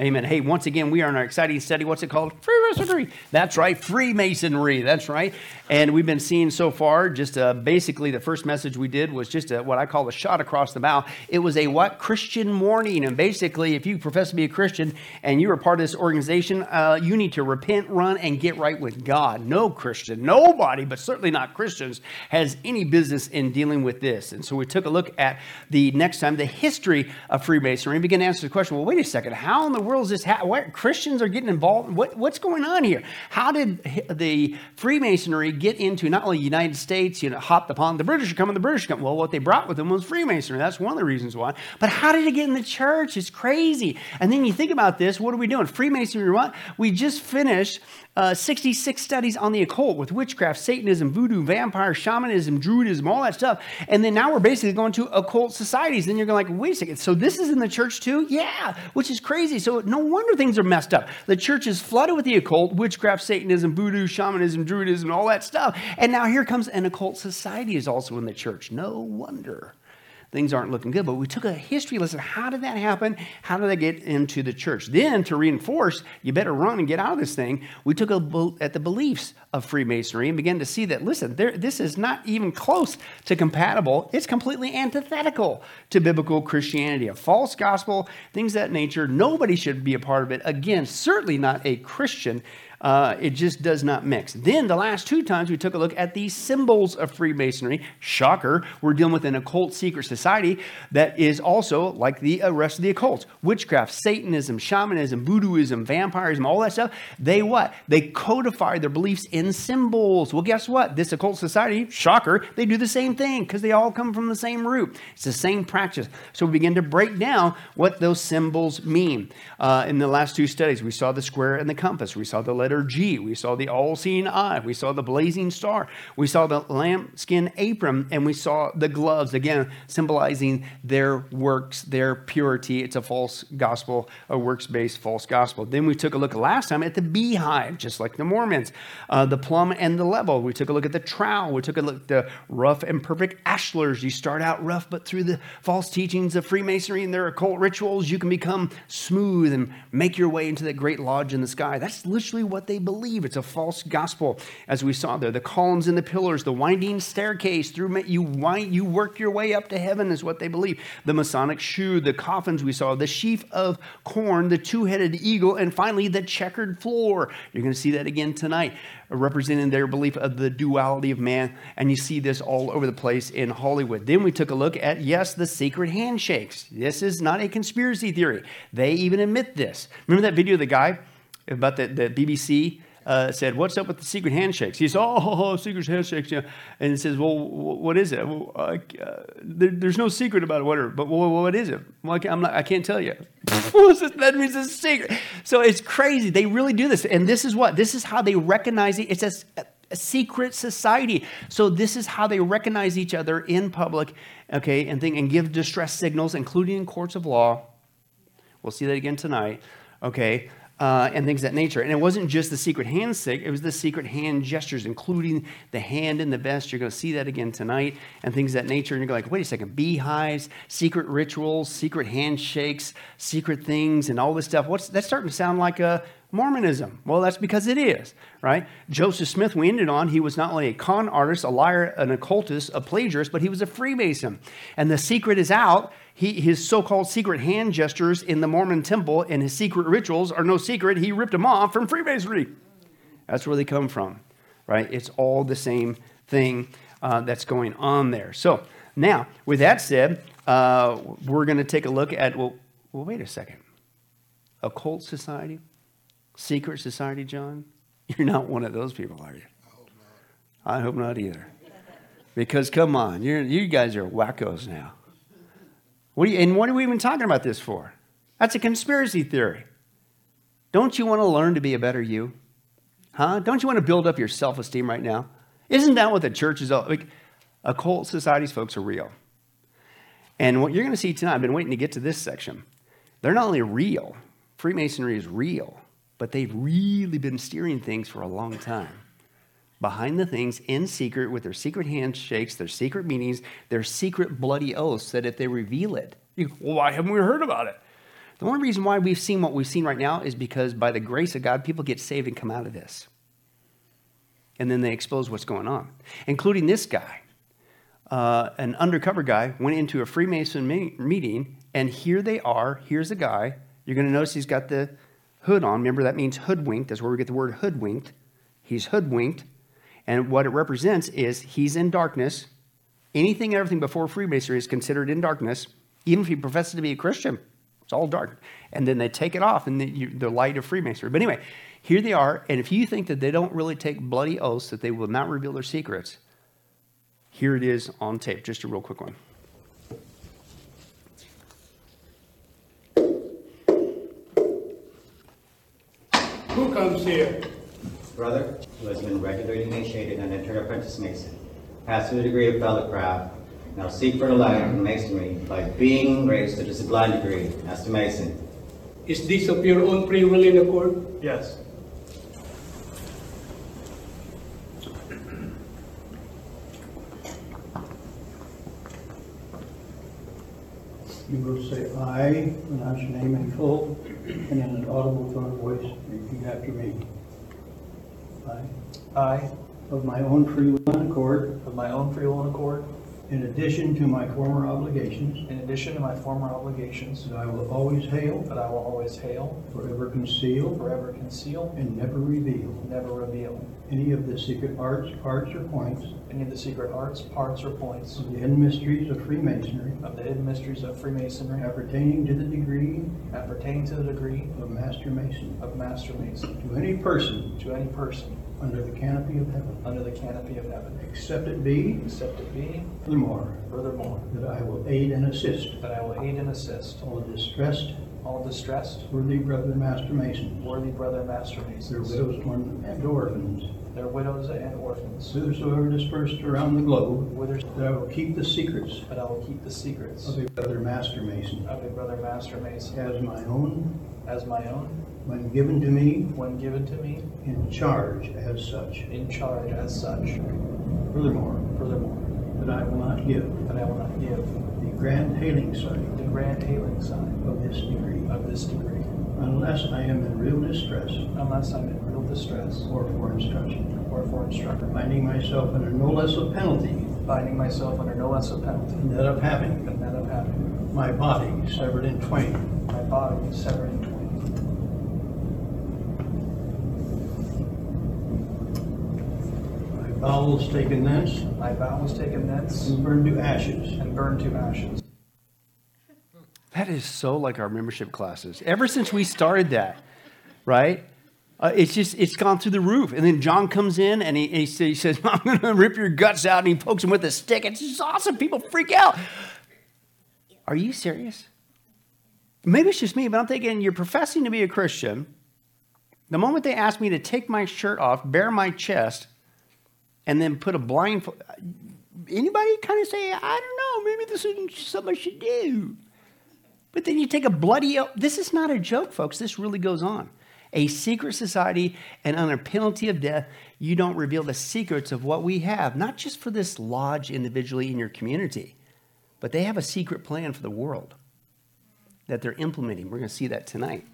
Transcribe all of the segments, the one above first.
Amen. Hey, once again, we are in our exciting study. What's it called? Freemasonry. That's right, Freemasonry. That's right. And we've been seeing so far, just uh, basically the first message we did was just a, what I call a shot across the bow. It was a what? Christian warning. And basically, if you profess to be a Christian and you are part of this organization, uh, you need to repent, run, and get right with God. No Christian, nobody, but certainly not Christians, has any business in dealing with this. And so we took a look at the next time, the history of Freemasonry, and began to answer the question well, wait a second, how in the world is this? Ha- what, Christians are getting involved? What, what's going on here? How did the Freemasonry get into not only the United States, you know, hopped upon the British are coming, the British are coming. Well, what they brought with them was Freemasonry. That's one of the reasons why. But how did it get in the church? It's crazy. And then you think about this, what are we doing? Freemasonry, what? We just finished uh, 66 studies on the occult with witchcraft, Satanism, voodoo, vampire, shamanism, druidism, all that stuff. And then now we're basically going to occult societies. Then you're going like, wait a second. So this is in the church too? Yeah, which is crazy. So no wonder things are messed up. The church is flooded with the occult, witchcraft, Satanism, voodoo, shamanism, druidism, all that stuff. And now here comes an occult society is also in the church. No wonder things aren't looking good. But we took a history lesson. How did that happen? How did that get into the church? Then, to reinforce, you better run and get out of this thing, we took a look at the beliefs of Freemasonry and began to see that, listen, there, this is not even close to compatible. It's completely antithetical to biblical Christianity. A false gospel, things that nature. Nobody should be a part of it. Again, certainly not a Christian. Uh, it just does not mix. Then the last two times we took a look at the symbols of Freemasonry. Shocker, we're dealing with an occult secret society that is also like the rest of the occult witchcraft, Satanism, shamanism, voodooism, vampirism, all that stuff. They what? They codify their beliefs in symbols. Well, guess what? This occult society, shocker, they do the same thing because they all come from the same root. It's the same practice. So we begin to break down what those symbols mean. Uh, in the last two studies, we saw the square and the compass. We saw the letter letter G. We saw the all seeing eye. We saw the blazing star. We saw the lambskin apron. And we saw the gloves, again, symbolizing their works, their purity. It's a false gospel, a works based false gospel. Then we took a look last time at the beehive, just like the Mormons, uh, the plumb and the level. We took a look at the trowel. We took a look at the rough and perfect ashlars. You start out rough, but through the false teachings of Freemasonry and their occult rituals, you can become smooth and make your way into that great lodge in the sky. That's literally what what they believe. It's a false gospel, as we saw there. The columns and the pillars, the winding staircase through you wind, you work your way up to heaven is what they believe. The Masonic shoe, the coffins we saw, the sheaf of corn, the two-headed eagle, and finally the checkered floor. You're going to see that again tonight, representing their belief of the duality of man. And you see this all over the place in Hollywood. Then we took a look at yes, the secret handshakes. This is not a conspiracy theory. They even admit this. Remember that video of the guy? About the, the BBC uh, said, "What's up with the secret handshakes?" He says, "Oh, oh, oh secret handshakes." Yeah. And he says, "Well, what is it? Well, uh, there, there's no secret about it. Whatever. But well, what is it? Well, I, am not, I can't tell you. that means it's a secret. So it's crazy. They really do this, and this is what this is how they recognize it. It's a, a secret society. So this is how they recognize each other in public, okay, and and give distress signals, including in courts of law. We'll see that again tonight. Okay, uh, and things that nature. And it wasn't just the secret hand handshake, it was the secret hand gestures, including the hand in the vest. You're going to see that again tonight, and things that nature. And you're like, wait a second, beehives, secret rituals, secret handshakes, secret things, and all this stuff. What's that's starting to sound like a Mormonism. Well, that's because it is, right? Joseph Smith, we ended on, he was not only a con artist, a liar, an occultist, a plagiarist, but he was a Freemason. And the secret is out he, his so called secret hand gestures in the Mormon temple and his secret rituals are no secret. He ripped them off from Freemasonry. That's where they come from, right? It's all the same thing uh, that's going on there. So, now, with that said, uh, we're going to take a look at, well, well, wait a second. Occult society? Secret society, John? You're not one of those people, are you? I hope not. I hope not either. Because come on, you you guys are wackos now. What you, and what are we even talking about this for? That's a conspiracy theory. Don't you want to learn to be a better you? Huh? Don't you want to build up your self esteem right now? Isn't that what the church is all like? Occult societies, folks, are real. And what you're going to see tonight, I've been waiting to get to this section. They're not only real, Freemasonry is real, but they've really been steering things for a long time behind the things in secret with their secret handshakes, their secret meetings, their secret bloody oaths that if they reveal it, you, well, why haven't we heard about it? The only reason why we've seen what we've seen right now is because by the grace of God, people get saved and come out of this. And then they expose what's going on, including this guy. Uh, an undercover guy went into a Freemason me- meeting, and here they are. Here's a guy. You're going to notice he's got the hood on. Remember, that means hoodwinked. That's where we get the word hoodwinked. He's hoodwinked. And what it represents is he's in darkness. Anything and everything before Freemasonry is considered in darkness, even if he professes to be a Christian. It's all dark. And then they take it off and the, the light of Freemasonry. But anyway, here they are. And if you think that they don't really take bloody oaths, that they will not reveal their secrets, here it is on tape. Just a real quick one. Who comes here? Brother, who has been regularly initiated and entered apprentice mason, passed through the degree of fellowcraft, now seek for the light in masonry by being raised to the sublime degree as to mason. Is this of your own free will in accord? Yes. You will say "I," pronounce your name in full, and in an audible tone of voice, repeat after me. I, I, of my own free will and accord, of my own free will and accord, in addition to my former obligations, in addition to my former obligations, that I will always hail, that I will always hail, forever conceal, forever conceal, and never reveal never reveal any of the secret arts, parts, or points any of the secret arts, parts, or points of the hidden mysteries of Freemasonry of the hidden mysteries of Freemasonry appertaining to the degree appertaining to the degree of Master Mason, of Master Mason, to any person to any person under the canopy of heaven, under the canopy of heaven, except it be, except it be, furthermore, furthermore, that I will aid and assist that I will aid and assist all distressed, all distressed, worthy brother Master Masons, worthy brother Master Mason. their Masons, widows and orphans, their widows and orphans, whithersoever dispersed around the globe, whither that I will keep the secrets that I will keep the secrets of a brother Master Mason. of a brother Master Mason. As my own, as my own, when given to me when given to me in charge as such. in charge as such. Furthermore, Furthermore, that I will not give that I will not give the grand hailing sign the grand hailing sign of this degree, of this degree. Unless I am in real distress unless I'm in real distress or for instruction, or for instruction, finding myself under no less a penalty finding myself under no less a penalty than that of having than that of having my body severed in twain. my body severed in twain. My bowels taken thence My bowels taken thence and burned to ashes. and burned to ashes. That is so like our membership classes. Ever since we started that, right? Uh, it's just, it's gone through the roof. And then John comes in and he, he, sa- he says, I'm going to rip your guts out. And he pokes him with a stick. It's just awesome. People freak out. Are you serious? Maybe it's just me, but I'm thinking you're professing to be a Christian. The moment they ask me to take my shirt off, bare my chest, and then put a blindfold, anybody kind of say, I don't know, maybe this isn't something I should do. But then you take a bloody. This is not a joke, folks. This really goes on. A secret society, and under penalty of death, you don't reveal the secrets of what we have, not just for this lodge individually in your community, but they have a secret plan for the world that they're implementing. We're going to see that tonight,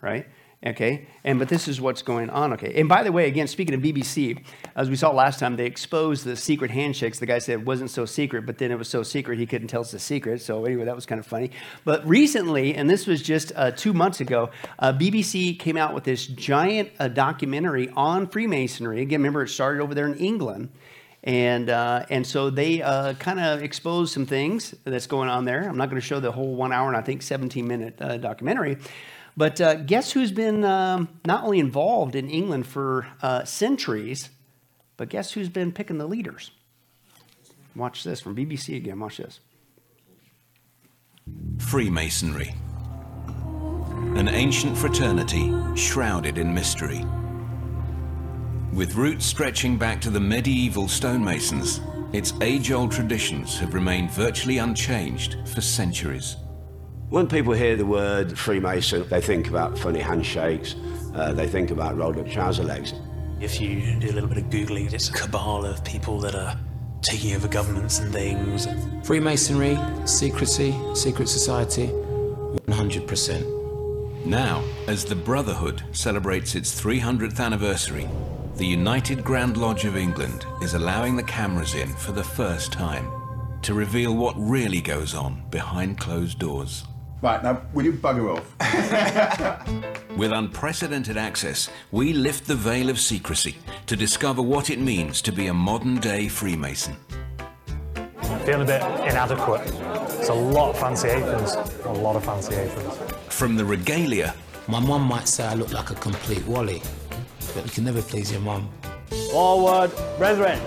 right? Okay, and but this is what's going on. Okay, and by the way, again, speaking of BBC, as we saw last time, they exposed the secret handshakes. The guy said it wasn't so secret, but then it was so secret he couldn't tell us the secret. So anyway, that was kind of funny. But recently, and this was just uh, two months ago, uh, BBC came out with this giant uh, documentary on Freemasonry. Again, remember it started over there in England. And, uh, and so they uh, kind of exposed some things that's going on there. I'm not going to show the whole one hour and I think 17 minute uh, documentary. But uh, guess who's been um, not only involved in England for uh, centuries, but guess who's been picking the leaders? Watch this from BBC again. Watch this. Freemasonry. An ancient fraternity shrouded in mystery. With roots stretching back to the medieval stonemasons, its age-old traditions have remained virtually unchanged for centuries. When people hear the word Freemason, they think about funny handshakes, uh, they think about rolled up trouser legs. If you do a little bit of Googling, it's a cabal of people that are taking over governments and things. Freemasonry, secrecy, secret society, 100%. Now, as the Brotherhood celebrates its 300th anniversary, the United Grand Lodge of England is allowing the cameras in for the first time to reveal what really goes on behind closed doors. Right, now, will you bugger off? With unprecedented access, we lift the veil of secrecy to discover what it means to be a modern day Freemason. Feeling a bit inadequate. It's a lot of fancy aprons. A lot of fancy aprons. From the regalia My mum might say I look like a complete wally, but you can never please your mum. Forward, brethren.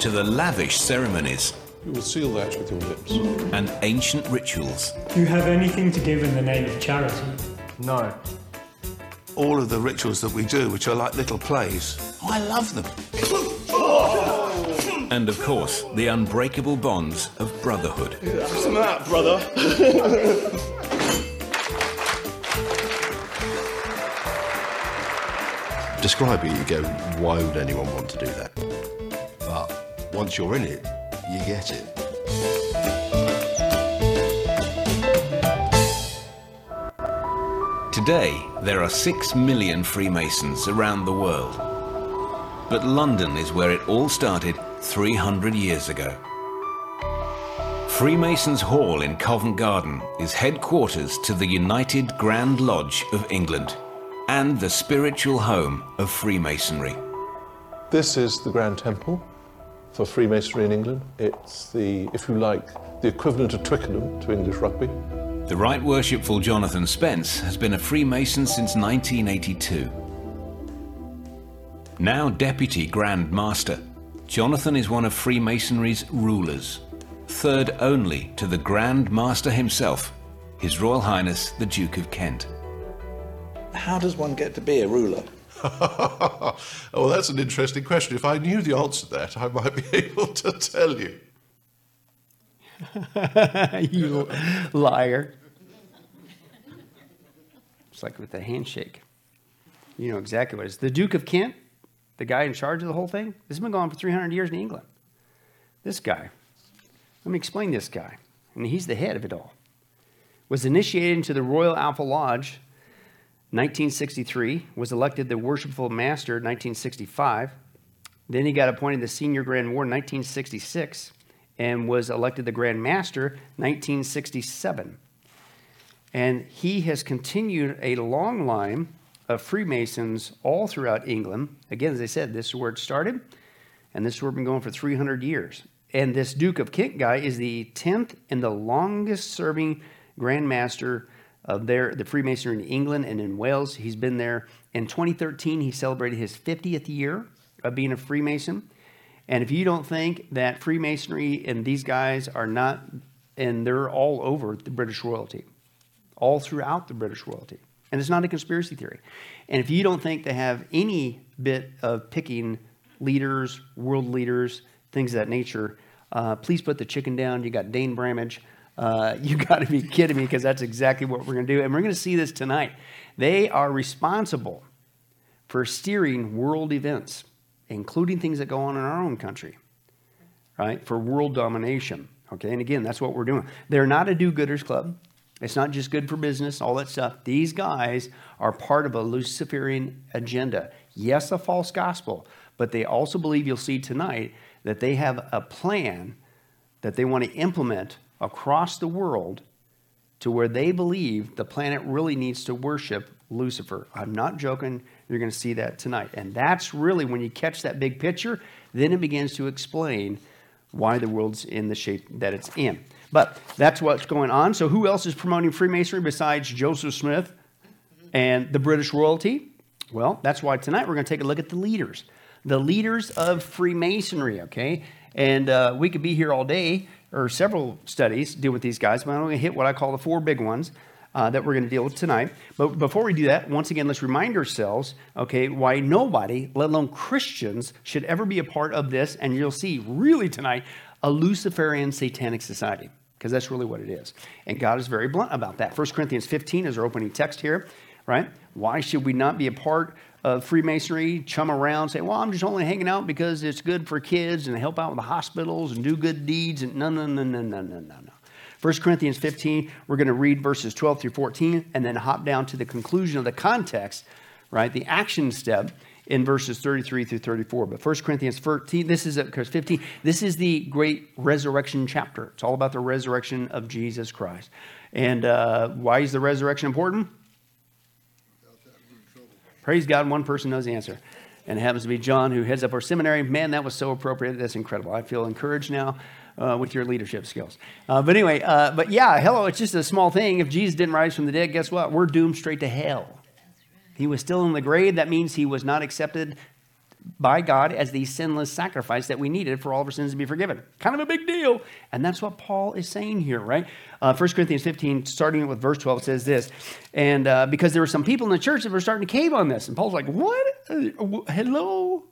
to the lavish ceremonies You will seal that with your lips. and ancient rituals. Do you have anything to give in the name of charity? No. All of the rituals that we do, which are like little plays, I love them. And of course, the unbreakable bonds of brotherhood. What's the matter, brother? Describe it, you go, why would anyone want to do that? But once you're in it, you get it. Today, there are six million Freemasons around the world. But London is where it all started 300 years ago. Freemasons Hall in Covent Garden is headquarters to the United Grand Lodge of England and the spiritual home of Freemasonry. This is the Grand Temple for Freemasonry in England. It's the, if you like, the equivalent of Twickenham to English rugby. The Right Worshipful Jonathan Spence has been a Freemason since 1982. Now Deputy Grand Master, Jonathan is one of Freemasonry's rulers, third only to the Grand Master himself, His Royal Highness the Duke of Kent. How does one get to be a ruler? oh, that's an interesting question. If I knew the answer to that, I might be able to tell you. you liar. It's like with the handshake. You know exactly what it is. The Duke of Kent, the guy in charge of the whole thing, this has been going on for 300 years in England. This guy, let me explain this guy, and he's the head of it all. Was initiated into the Royal Alpha Lodge 1963, was elected the Worshipful Master 1965. Then he got appointed the Senior Grand Warden 1966 and was elected the Grand Master 1967. And he has continued a long line of Freemasons all throughout England. Again, as I said, this is where it started, and this is where it's been going for 300 years. And this Duke of Kent guy is the 10th and the longest serving Grand Master of their, the Freemasonry in England and in Wales. He's been there. In 2013, he celebrated his 50th year of being a Freemason. And if you don't think that Freemasonry and these guys are not, and they're all over the British royalty, all throughout the British royalty, and it's not a conspiracy theory. And if you don't think they have any bit of picking leaders, world leaders, things of that nature, uh, please put the chicken down. You got Dane Bramage. Uh, you got to be kidding me because that's exactly what we're going to do. And we're going to see this tonight. They are responsible for steering world events including things that go on in our own country, right? For world domination. Okay, and again, that's what we're doing. They're not a do gooders club. It's not just good for business, all that stuff. These guys are part of a Luciferian agenda. Yes, a false gospel, but they also believe you'll see tonight that they have a plan that they want to implement across the world to where they believe the planet really needs to worship Lucifer. I'm not joking. You're going to see that tonight. And that's really when you catch that big picture, then it begins to explain why the world's in the shape that it's in. But that's what's going on. So, who else is promoting Freemasonry besides Joseph Smith and the British royalty? Well, that's why tonight we're going to take a look at the leaders, the leaders of Freemasonry, okay? And uh, we could be here all day or several studies deal with these guys, but I'm going to hit what I call the four big ones uh, that we're going to deal with tonight. But before we do that, once again, let's remind ourselves, okay, why nobody, let alone Christians, should ever be a part of this. And you'll see really tonight a Luciferian satanic society, because that's really what it is. And God is very blunt about that. 1 Corinthians 15 is our opening text here, right? Why should we not be a part of Freemasonry, chum around, say, well, I'm just only hanging out because it's good for kids and help out with the hospitals and do good deeds? And no, no, no, no, no, no, no, no. 1 Corinthians 15, we're going to read verses 12 through 14 and then hop down to the conclusion of the context, right? The action step in verses 33 through 34. But 1 Corinthians 13, this is because 15, this is the great resurrection chapter. It's all about the resurrection of Jesus Christ. And uh, why is the resurrection important? Praise God, one person knows the answer. And it happens to be John, who heads up our seminary. Man, that was so appropriate. That's incredible. I feel encouraged now uh, with your leadership skills. Uh, but anyway, uh, but yeah, hello, it's just a small thing. If Jesus didn't rise from the dead, guess what? We're doomed straight to hell. He was still in the grave. That means he was not accepted by God as the sinless sacrifice that we needed for all of our sins to be forgiven. Kind of a big deal. And that's what Paul is saying here, right? Uh, 1 Corinthians 15, starting with verse 12, says this. And uh, because there were some people in the church that were starting to cave on this. And Paul's like, what? Uh, hello?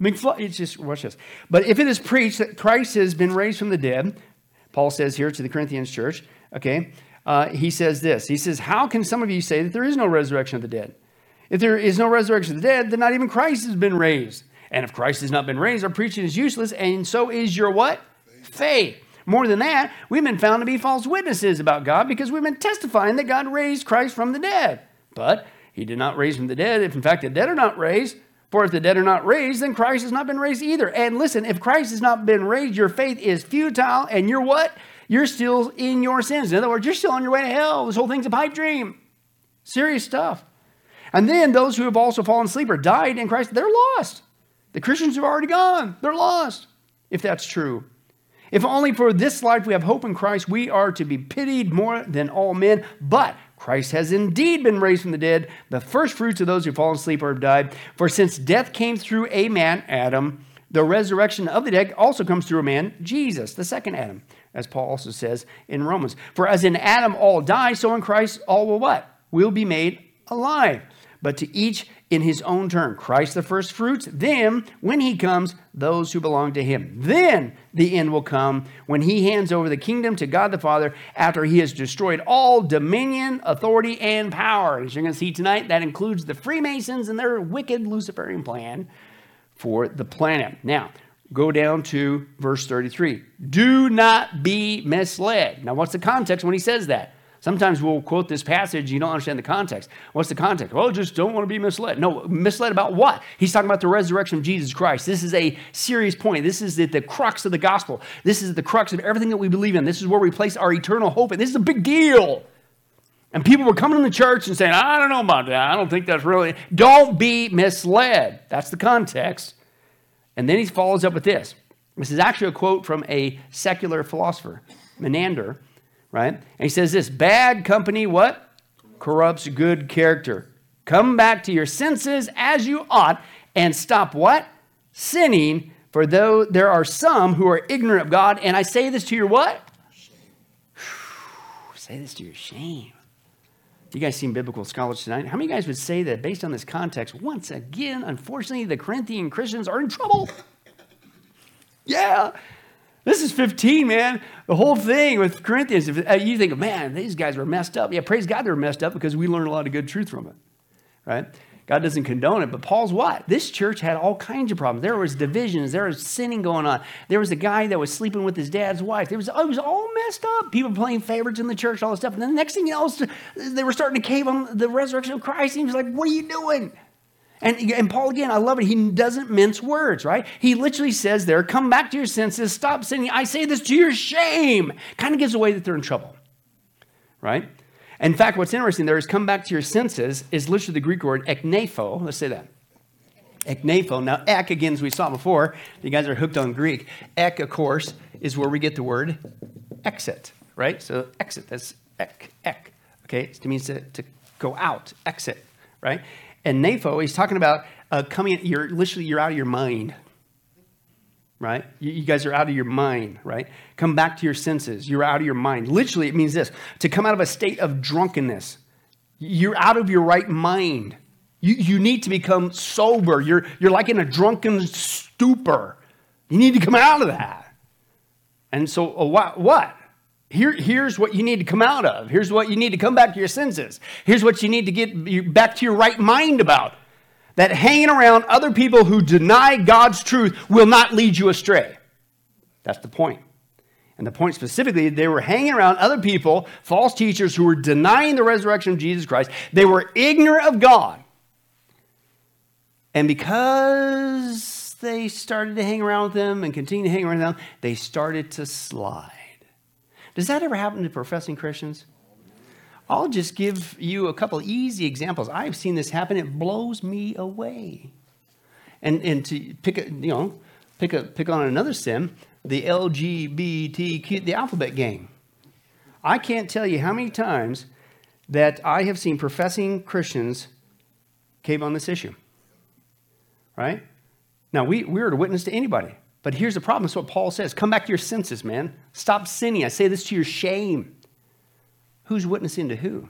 McFly. It's just, watch this. But if it is preached that Christ has been raised from the dead, Paul says here to the Corinthians church, okay, uh, he says this. He says, How can some of you say that there is no resurrection of the dead? If there is no resurrection of the dead, then not even Christ has been raised. And if Christ has not been raised, our preaching is useless, and so is your what? Faith. Faith. More than that, we've been found to be false witnesses about God because we've been testifying that God raised Christ from the dead. But he did not raise from the dead. If in fact the dead are not raised, for if the dead are not raised, then Christ has not been raised either. And listen, if Christ has not been raised, your faith is futile, and you're what? You're still in your sins. In other words, you're still on your way to hell. This whole thing's a pipe dream. Serious stuff. And then those who have also fallen asleep or died in Christ, they're lost. The Christians have already gone. They're lost, if that's true. If only for this life we have hope in Christ, we are to be pitied more than all men. But Christ has indeed been raised from the dead, the first fruits of those who have fallen asleep or have died. For since death came through a man, Adam, the resurrection of the dead also comes through a man, Jesus, the second Adam, as Paul also says in Romans. For as in Adam all die, so in Christ all will what? Will be made alive but to each in his own turn. Christ the first fruits, then, when he comes, those who belong to him. Then the end will come when he hands over the kingdom to God the Father after he has destroyed all dominion, authority, and power. As you're going to see tonight, that includes the Freemasons and their wicked Luciferian plan for the planet. Now, go down to verse 33. Do not be misled. Now, what's the context when he says that? Sometimes we'll quote this passage, you don't understand the context. What's the context? Well, just don't want to be misled. No, misled about what? He's talking about the resurrection of Jesus Christ. This is a serious point. This is the, the crux of the gospel. This is the crux of everything that we believe in. This is where we place our eternal hope. And this is a big deal. And people were coming to the church and saying, I don't know about that. I don't think that's really. Don't be misled. That's the context. And then he follows up with this. This is actually a quote from a secular philosopher, Menander right? And he says this bad company, what? Corrupts good character. Come back to your senses as you ought and stop what? Sinning, for though there are some who are ignorant of God, and I say this to your what? say this to your shame. You guys seen biblical scholars tonight? How many guys would say that based on this context, once again, unfortunately, the Corinthian Christians are in trouble? Yeah, this is 15, man. The whole thing with Corinthians, if uh, you think, man, these guys were messed up. Yeah, praise God they're messed up because we learned a lot of good truth from it, right? God doesn't condone it, but Paul's what? This church had all kinds of problems. There was divisions. There was sinning going on. There was a guy that was sleeping with his dad's wife. Was, it was all messed up. People playing favorites in the church, all this stuff. And then the next thing you know, they were starting to cave on the resurrection of Christ. And he was like, what are you doing? And, and Paul, again, I love it. He doesn't mince words, right? He literally says there, come back to your senses, stop sinning. I say this to your shame. Kind of gives away that they're in trouble, right? In fact, what's interesting there is come back to your senses is literally the Greek word eknepho. Let's say that. Eknepho. Now, ek, again, as we saw before, you guys are hooked on Greek. Ek, of course, is where we get the word exit, right? So exit, that's ek, ek. Okay, it means to, to go out, exit, right? And nepho, he's talking about uh, coming, you're literally, you're out of your mind, right? You, you, guys are out of your mind, right? Come back to your senses. You're out of your mind. Literally, it means this to come out of a state of drunkenness. You're out of your right mind. You, you need to become sober. You're, you're like in a drunken stupor. You need to come out of that. And so, uh, what? what? Here, here's what you need to come out of. Here's what you need to come back to your senses. Here's what you need to get back to your right mind about. That hanging around other people who deny God's truth will not lead you astray. That's the point. And the point specifically, they were hanging around other people, false teachers who were denying the resurrection of Jesus Christ. They were ignorant of God. And because they started to hang around with them and continue to hang around them, they started to slide. Does that ever happen to professing Christians? I'll just give you a couple easy examples. I've seen this happen. It blows me away. And, and to pick a, you know, pick, a, pick on another sin, the LGBTQ, the alphabet gang. I can't tell you how many times that I have seen professing Christians cave on this issue. Right? Now, we, we're to witness to anybody. But here's the problem. That's what Paul says. Come back to your senses, man. Stop sinning. I say this to your shame. Who's witnessing to who?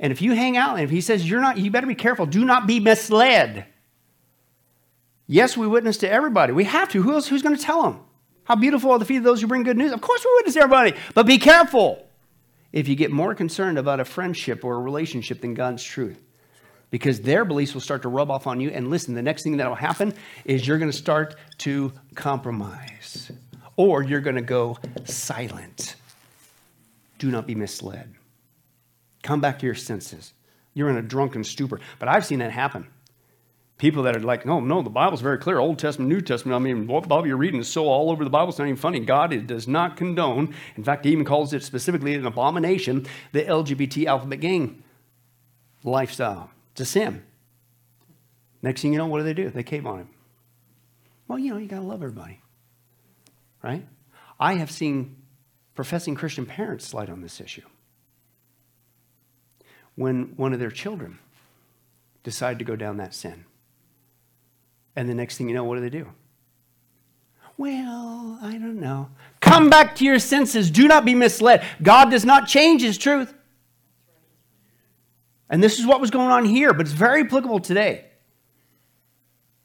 And if you hang out, and if he says you're not, you better be careful. Do not be misled. Yes, we witness to everybody. We have to. Who else? Who's going to tell them? How beautiful are the feet of those who bring good news? Of course, we witness to everybody. But be careful if you get more concerned about a friendship or a relationship than God's truth. Because their beliefs will start to rub off on you. And listen, the next thing that will happen is you're going to start to compromise, or you're going to go silent. Do not be misled. Come back to your senses. You're in a drunken stupor. But I've seen that happen. People that are like, no, no, the Bible's very clear. Old Testament, New Testament. I mean, what Bible you're reading is so all over the Bible, it's not even funny. God it does not condone. In fact, he even calls it specifically an abomination, the LGBT alphabet gang lifestyle. A sin. Next thing you know, what do they do? They cave on him. Well, you know, you got to love everybody. Right? I have seen professing Christian parents slide on this issue. When one of their children decide to go down that sin. And the next thing you know, what do they do? Well, I don't know. Come back to your senses. Do not be misled. God does not change his truth. And this is what was going on here, but it's very applicable today.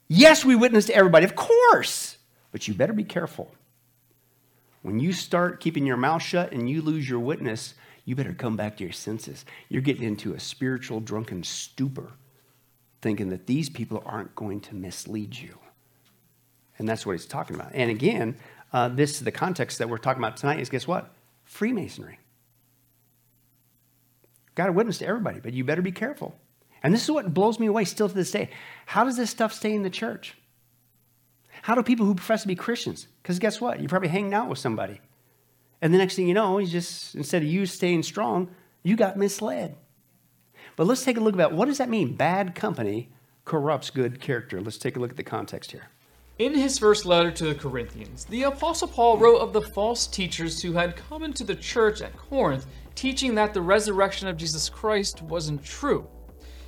Yes, we witness to everybody, of course, but you better be careful. When you start keeping your mouth shut and you lose your witness, you better come back to your senses. You're getting into a spiritual drunken stupor, thinking that these people aren't going to mislead you. And that's what he's talking about. And again, uh, this the context that we're talking about tonight is guess what? Freemasonry. Got to witness to everybody, but you better be careful. And this is what blows me away still to this day. How does this stuff stay in the church? How do people who profess to be Christians? Because guess what? You're probably hanging out with somebody. And the next thing you know, you just, instead of you staying strong, you got misled. But let's take a look about what does that mean? Bad company corrupts good character. Let's take a look at the context here. In his first letter to the Corinthians, the Apostle Paul wrote of the false teachers who had come into the church at Corinth teaching that the resurrection of Jesus Christ wasn't true.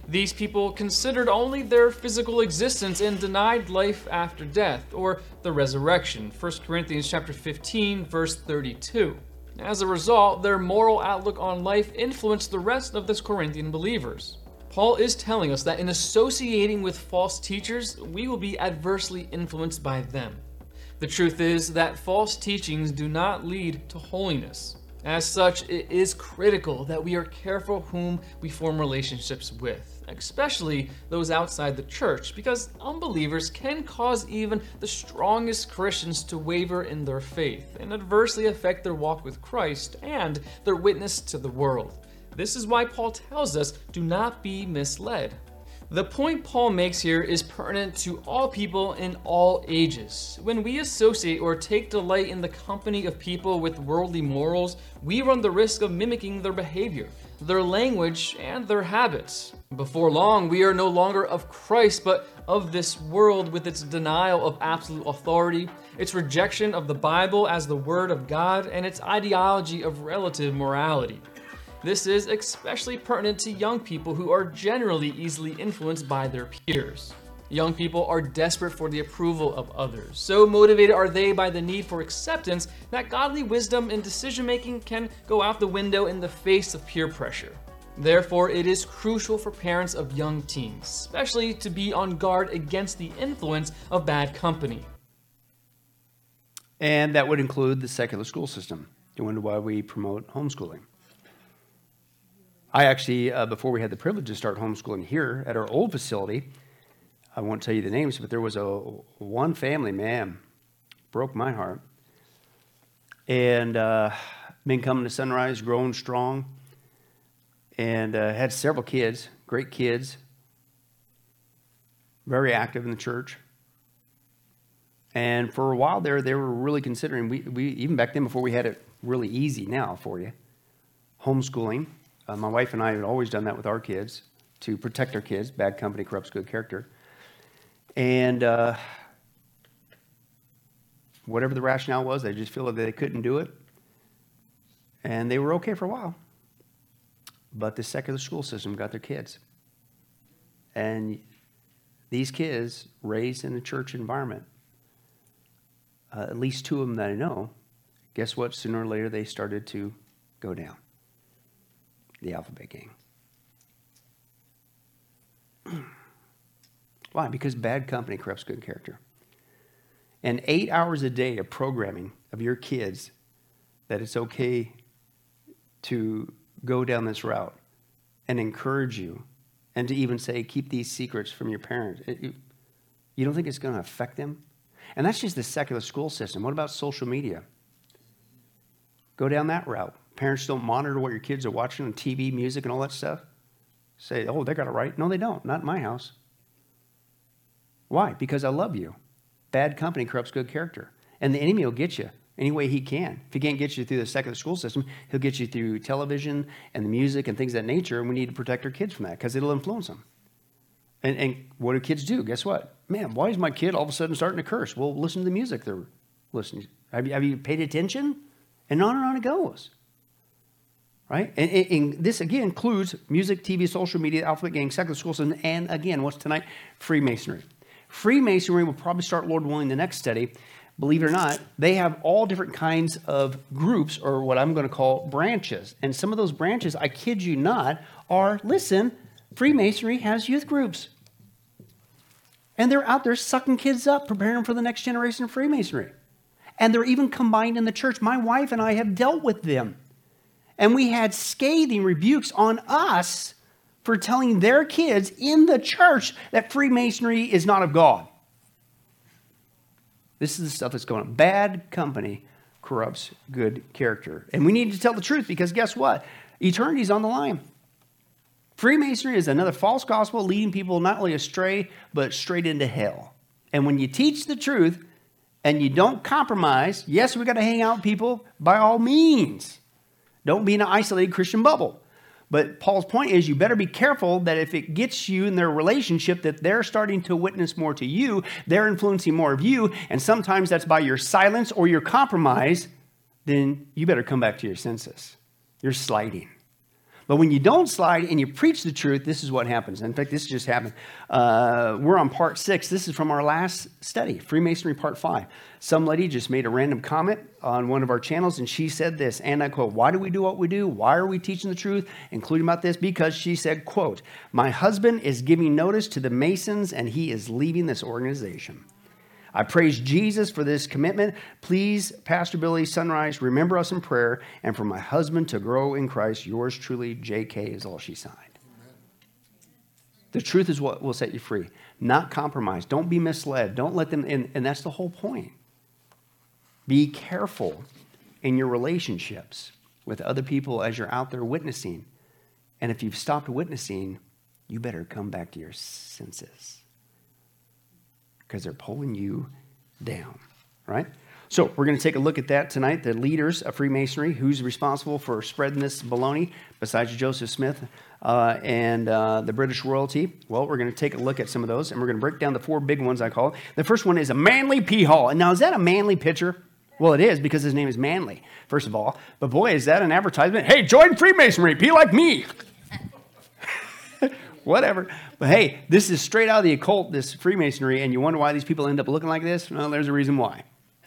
These people considered only their physical existence and denied life after death, or the resurrection. 1 Corinthians chapter 15, verse 32. As a result, their moral outlook on life influenced the rest of the Corinthian believers. Paul is telling us that in associating with false teachers, we will be adversely influenced by them. The truth is that false teachings do not lead to holiness. As such, it is critical that we are careful whom we form relationships with, especially those outside the church, because unbelievers can cause even the strongest Christians to waver in their faith and adversely affect their walk with Christ and their witness to the world. This is why Paul tells us do not be misled. The point Paul makes here is pertinent to all people in all ages. When we associate or take delight in the company of people with worldly morals, we run the risk of mimicking their behavior, their language, and their habits. Before long, we are no longer of Christ, but of this world with its denial of absolute authority, its rejection of the Bible as the Word of God, and its ideology of relative morality. This is especially pertinent to young people who are generally easily influenced by their peers. Young people are desperate for the approval of others. So motivated are they by the need for acceptance that godly wisdom and decision making can go out the window in the face of peer pressure. Therefore, it is crucial for parents of young teens, especially to be on guard against the influence of bad company. And that would include the secular school system. You wonder why we promote homeschooling. I actually, uh, before we had the privilege to start homeschooling here at our old facility, I won't tell you the names, but there was a one family, man, broke my heart. and uh, been coming to Sunrise, growing strong, and uh, had several kids, great kids, very active in the church. And for a while there, they were really considering, we, we even back then before we had it really easy now for you, homeschooling. Uh, my wife and I had always done that with our kids to protect our kids. Bad company corrupts good character. And uh, whatever the rationale was, they just feel that they couldn't do it. And they were okay for a while. But the secular school system got their kids. And these kids raised in a church environment, uh, at least two of them that I know, guess what? Sooner or later, they started to go down. The alphabet gang. Why? Because bad company corrupts good character. And eight hours a day of programming of your kids that it's okay to go down this route and encourage you and to even say, keep these secrets from your parents. It, you, you don't think it's going to affect them? And that's just the secular school system. What about social media? Go down that route. Parents don't monitor what your kids are watching on TV, music, and all that stuff. Say, oh, they got it right. No, they don't. Not in my house. Why? Because I love you. Bad company corrupts good character. And the enemy will get you any way he can. If he can't get you through the secular school system, he'll get you through television and the music and things of that nature. And we need to protect our kids from that because it'll influence them. And, and what do kids do? Guess what? Man, why is my kid all of a sudden starting to curse? Well, listen to the music they're listening. Have you, have you paid attention? And on and on it goes. Right? And, and, and this again includes music, TV, social media, alphabet gang, secular schools, system, and again, what's tonight? Freemasonry. Freemasonry will probably start, Lord willing, the next study. Believe it or not, they have all different kinds of groups, or what I'm going to call branches. And some of those branches, I kid you not, are listen, Freemasonry has youth groups. And they're out there sucking kids up, preparing for the next generation of Freemasonry. And they're even combined in the church. My wife and I have dealt with them. And we had scathing rebukes on us for telling their kids in the church that Freemasonry is not of God. This is the stuff that's going on. Bad company corrupts good character. And we need to tell the truth because guess what? Eternity's on the line. Freemasonry is another false gospel leading people not only astray, but straight into hell. And when you teach the truth and you don't compromise, yes, we got to hang out with people by all means. Don't be in an isolated Christian bubble. But Paul's point is you better be careful that if it gets you in their relationship that they're starting to witness more to you, they're influencing more of you, and sometimes that's by your silence or your compromise, then you better come back to your senses. You're sliding. But when you don't slide and you preach the truth, this is what happens. In fact, this just happened. Uh, we're on part six. This is from our last study, Freemasonry part five. Some lady just made a random comment on one of our channels, and she said this, and I quote, Why do we do what we do? Why are we teaching the truth, including about this? Because she said, quote, My husband is giving notice to the Masons, and he is leaving this organization. I praise Jesus for this commitment. Please, Pastor Billy Sunrise, remember us in prayer. And for my husband to grow in Christ, yours truly, JK, is all she signed. The truth is what will set you free, not compromise. Don't be misled. Don't let them, in. and that's the whole point. Be careful in your relationships with other people as you're out there witnessing. And if you've stopped witnessing, you better come back to your senses because they're pulling you down, right? So we're going to take a look at that tonight. The leaders of Freemasonry, who's responsible for spreading this baloney besides Joseph Smith uh, and uh, the British royalty? Well, we're going to take a look at some of those, and we're going to break down the four big ones I call it. The first one is a Manly P. Hall. And now, is that a Manly picture? Well, it is because his name is Manly, first of all. But boy, is that an advertisement? Hey, join Freemasonry, be like me. Whatever. But hey, this is straight out of the occult, this Freemasonry, and you wonder why these people end up looking like this? Well, there's a reason why.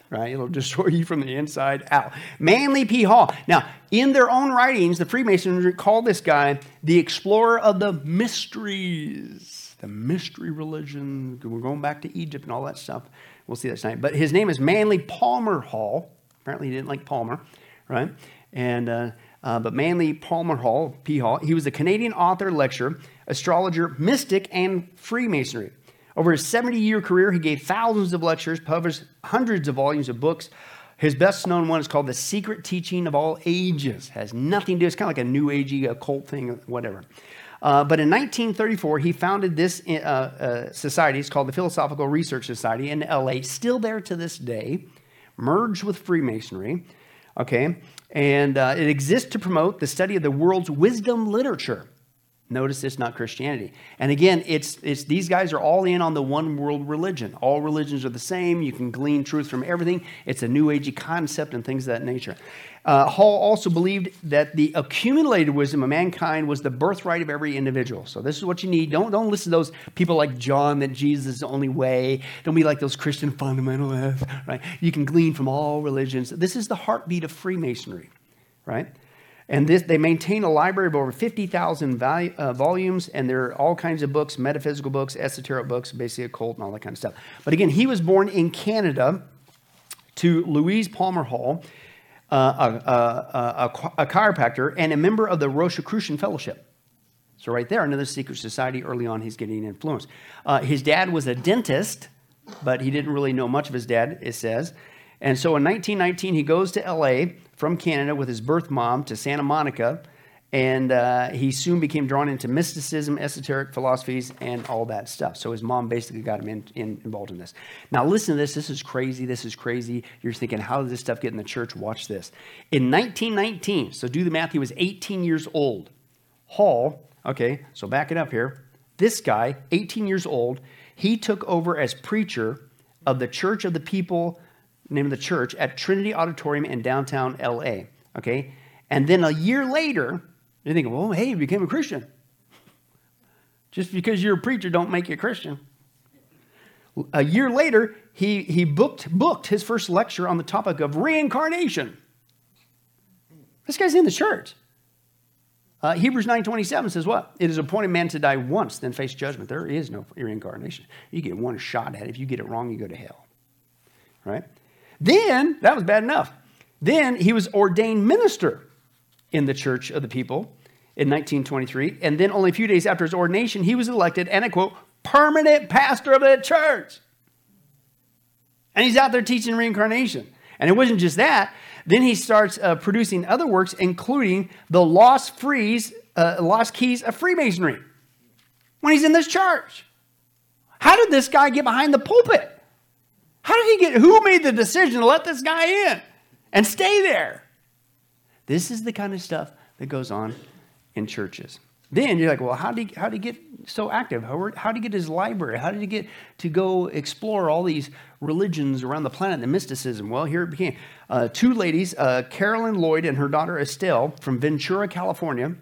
Right? It'll destroy you from the inside out. Manly P. Hall. Now, in their own writings, the Freemasons call this guy the explorer of the mysteries, the mystery religion. We're going back to Egypt and all that stuff. We'll see that tonight. But his name is Manly Palmer Hall. Apparently, he didn't like Palmer, right? And uh, uh, but Manly Palmer Hall, P. Hall, he was a Canadian author, lecturer, astrologer, mystic, and Freemasonry. Over his 70 year career, he gave thousands of lectures, published hundreds of volumes of books. His best known one is called The Secret Teaching of All Ages. Has nothing to do, it's kind of like a new agey occult thing, whatever. Uh, but in 1934, he founded this uh, uh, society. It's called the Philosophical Research Society in LA, still there to this day, merged with Freemasonry. Okay, and uh, it exists to promote the study of the world's wisdom literature. Notice it's not Christianity. And again, it's, it's these guys are all in on the one world religion. All religions are the same. You can glean truth from everything. It's a new agey concept and things of that nature. Uh, Hall also believed that the accumulated wisdom of mankind was the birthright of every individual. So this is what you need. Don't, don't listen to those people like John that Jesus is the only way. Don't be like those Christian fundamentalists, right? You can glean from all religions. This is the heartbeat of Freemasonry, right? And this, they maintain a library of over 50,000 val- uh, volumes, and there are all kinds of books, metaphysical books, esoteric books, basically occult and all that kind of stuff. But again, he was born in Canada to Louise Palmer Hall, uh, a, a, a, a chiropractor, and a member of the Rosicrucian Fellowship. So, right there, another secret society. Early on, he's getting influence. Uh, his dad was a dentist, but he didn't really know much of his dad, it says. And so in 1919, he goes to LA from Canada with his birth mom to Santa Monica, and uh, he soon became drawn into mysticism, esoteric philosophies, and all that stuff. So his mom basically got him in, in, involved in this. Now, listen to this. This is crazy. This is crazy. You're thinking, how did this stuff get in the church? Watch this. In 1919, so do the math, he was 18 years old. Hall, okay, so back it up here. This guy, 18 years old, he took over as preacher of the Church of the People name of the church, at Trinity Auditorium in downtown LA. Okay? And then a year later, you think, well, hey, you became a Christian. Just because you're a preacher don't make you a Christian. A year later, he, he booked, booked his first lecture on the topic of reincarnation. This guy's in the church. Uh, Hebrews 9.27 says what? It is appointed man to die once, then face judgment. There is no reincarnation. You get one shot at it. If you get it wrong, you go to hell. Right? Then, that was bad enough. Then he was ordained minister in the Church of the People in 1923. And then, only a few days after his ordination, he was elected, and I quote, permanent pastor of the church. And he's out there teaching reincarnation. And it wasn't just that. Then he starts uh, producing other works, including the Lost, Frees, uh, Lost Keys of Freemasonry when he's in this church. How did this guy get behind the pulpit? How did he get, who made the decision to let this guy in and stay there? This is the kind of stuff that goes on in churches. Then you're like, well, how did he, how did he get so active? How, how did he get his library? How did he get to go explore all these religions around the planet, the mysticism? Well, here it became. Uh, two ladies, uh, Carolyn Lloyd and her daughter Estelle from Ventura, California,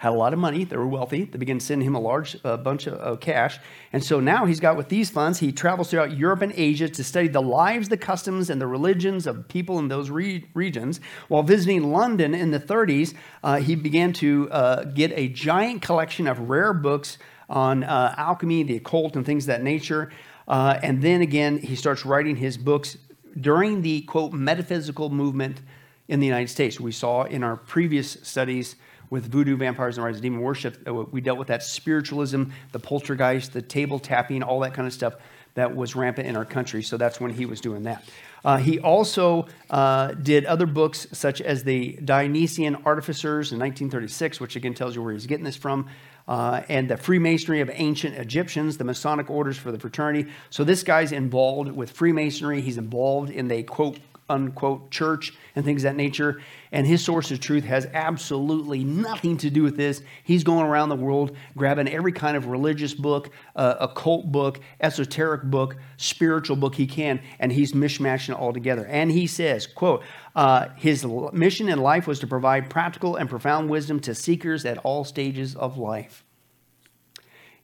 had a lot of money. They were wealthy. They began sending him a large uh, bunch of, cash. And so now he's got with these funds, he travels throughout Europe and Asia to study the lives, the customs, and the religions of people in those re- regions. While visiting London in the 30s, uh, he began to uh, get a giant collection of rare books on uh, alchemy, the occult, and things of that nature. Uh, and then again, he starts writing his books during the quote metaphysical movement in the United States. We saw in our previous studies with voodoo, vampires, and rise of demon worship. Uh, we dealt with that spiritualism, the poltergeist, the table tapping, all that kind of stuff that was rampant in our country. So that's when he was doing that. Uh, he also uh, did other books such as the Dionysian Artificers in 1936, which again tells you where he's getting this from. Uh, and the Freemasonry of ancient Egyptians, the Masonic orders for the fraternity. So this guy's involved with Freemasonry. He's involved in the quote unquote church and things that nature. And his source of truth has absolutely nothing to do with this. He's going around the world grabbing every kind of religious book, uh, occult book, esoteric book, spiritual book he can, and he's mishmashing it all together. And he says, quote, uh, his mission in life was to provide practical and profound wisdom to seekers at all stages of life.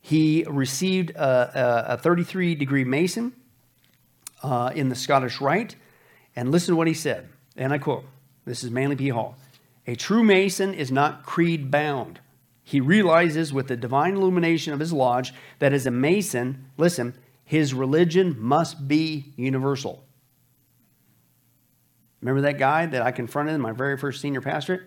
He received a, a 33 degree Mason uh, in the Scottish Rite. And listen to what he said. And I quote this is Manly P. Hall. A true Mason is not creed bound. He realizes with the divine illumination of his lodge that as a Mason, listen, his religion must be universal. Remember that guy that I confronted in my very first senior pastorate?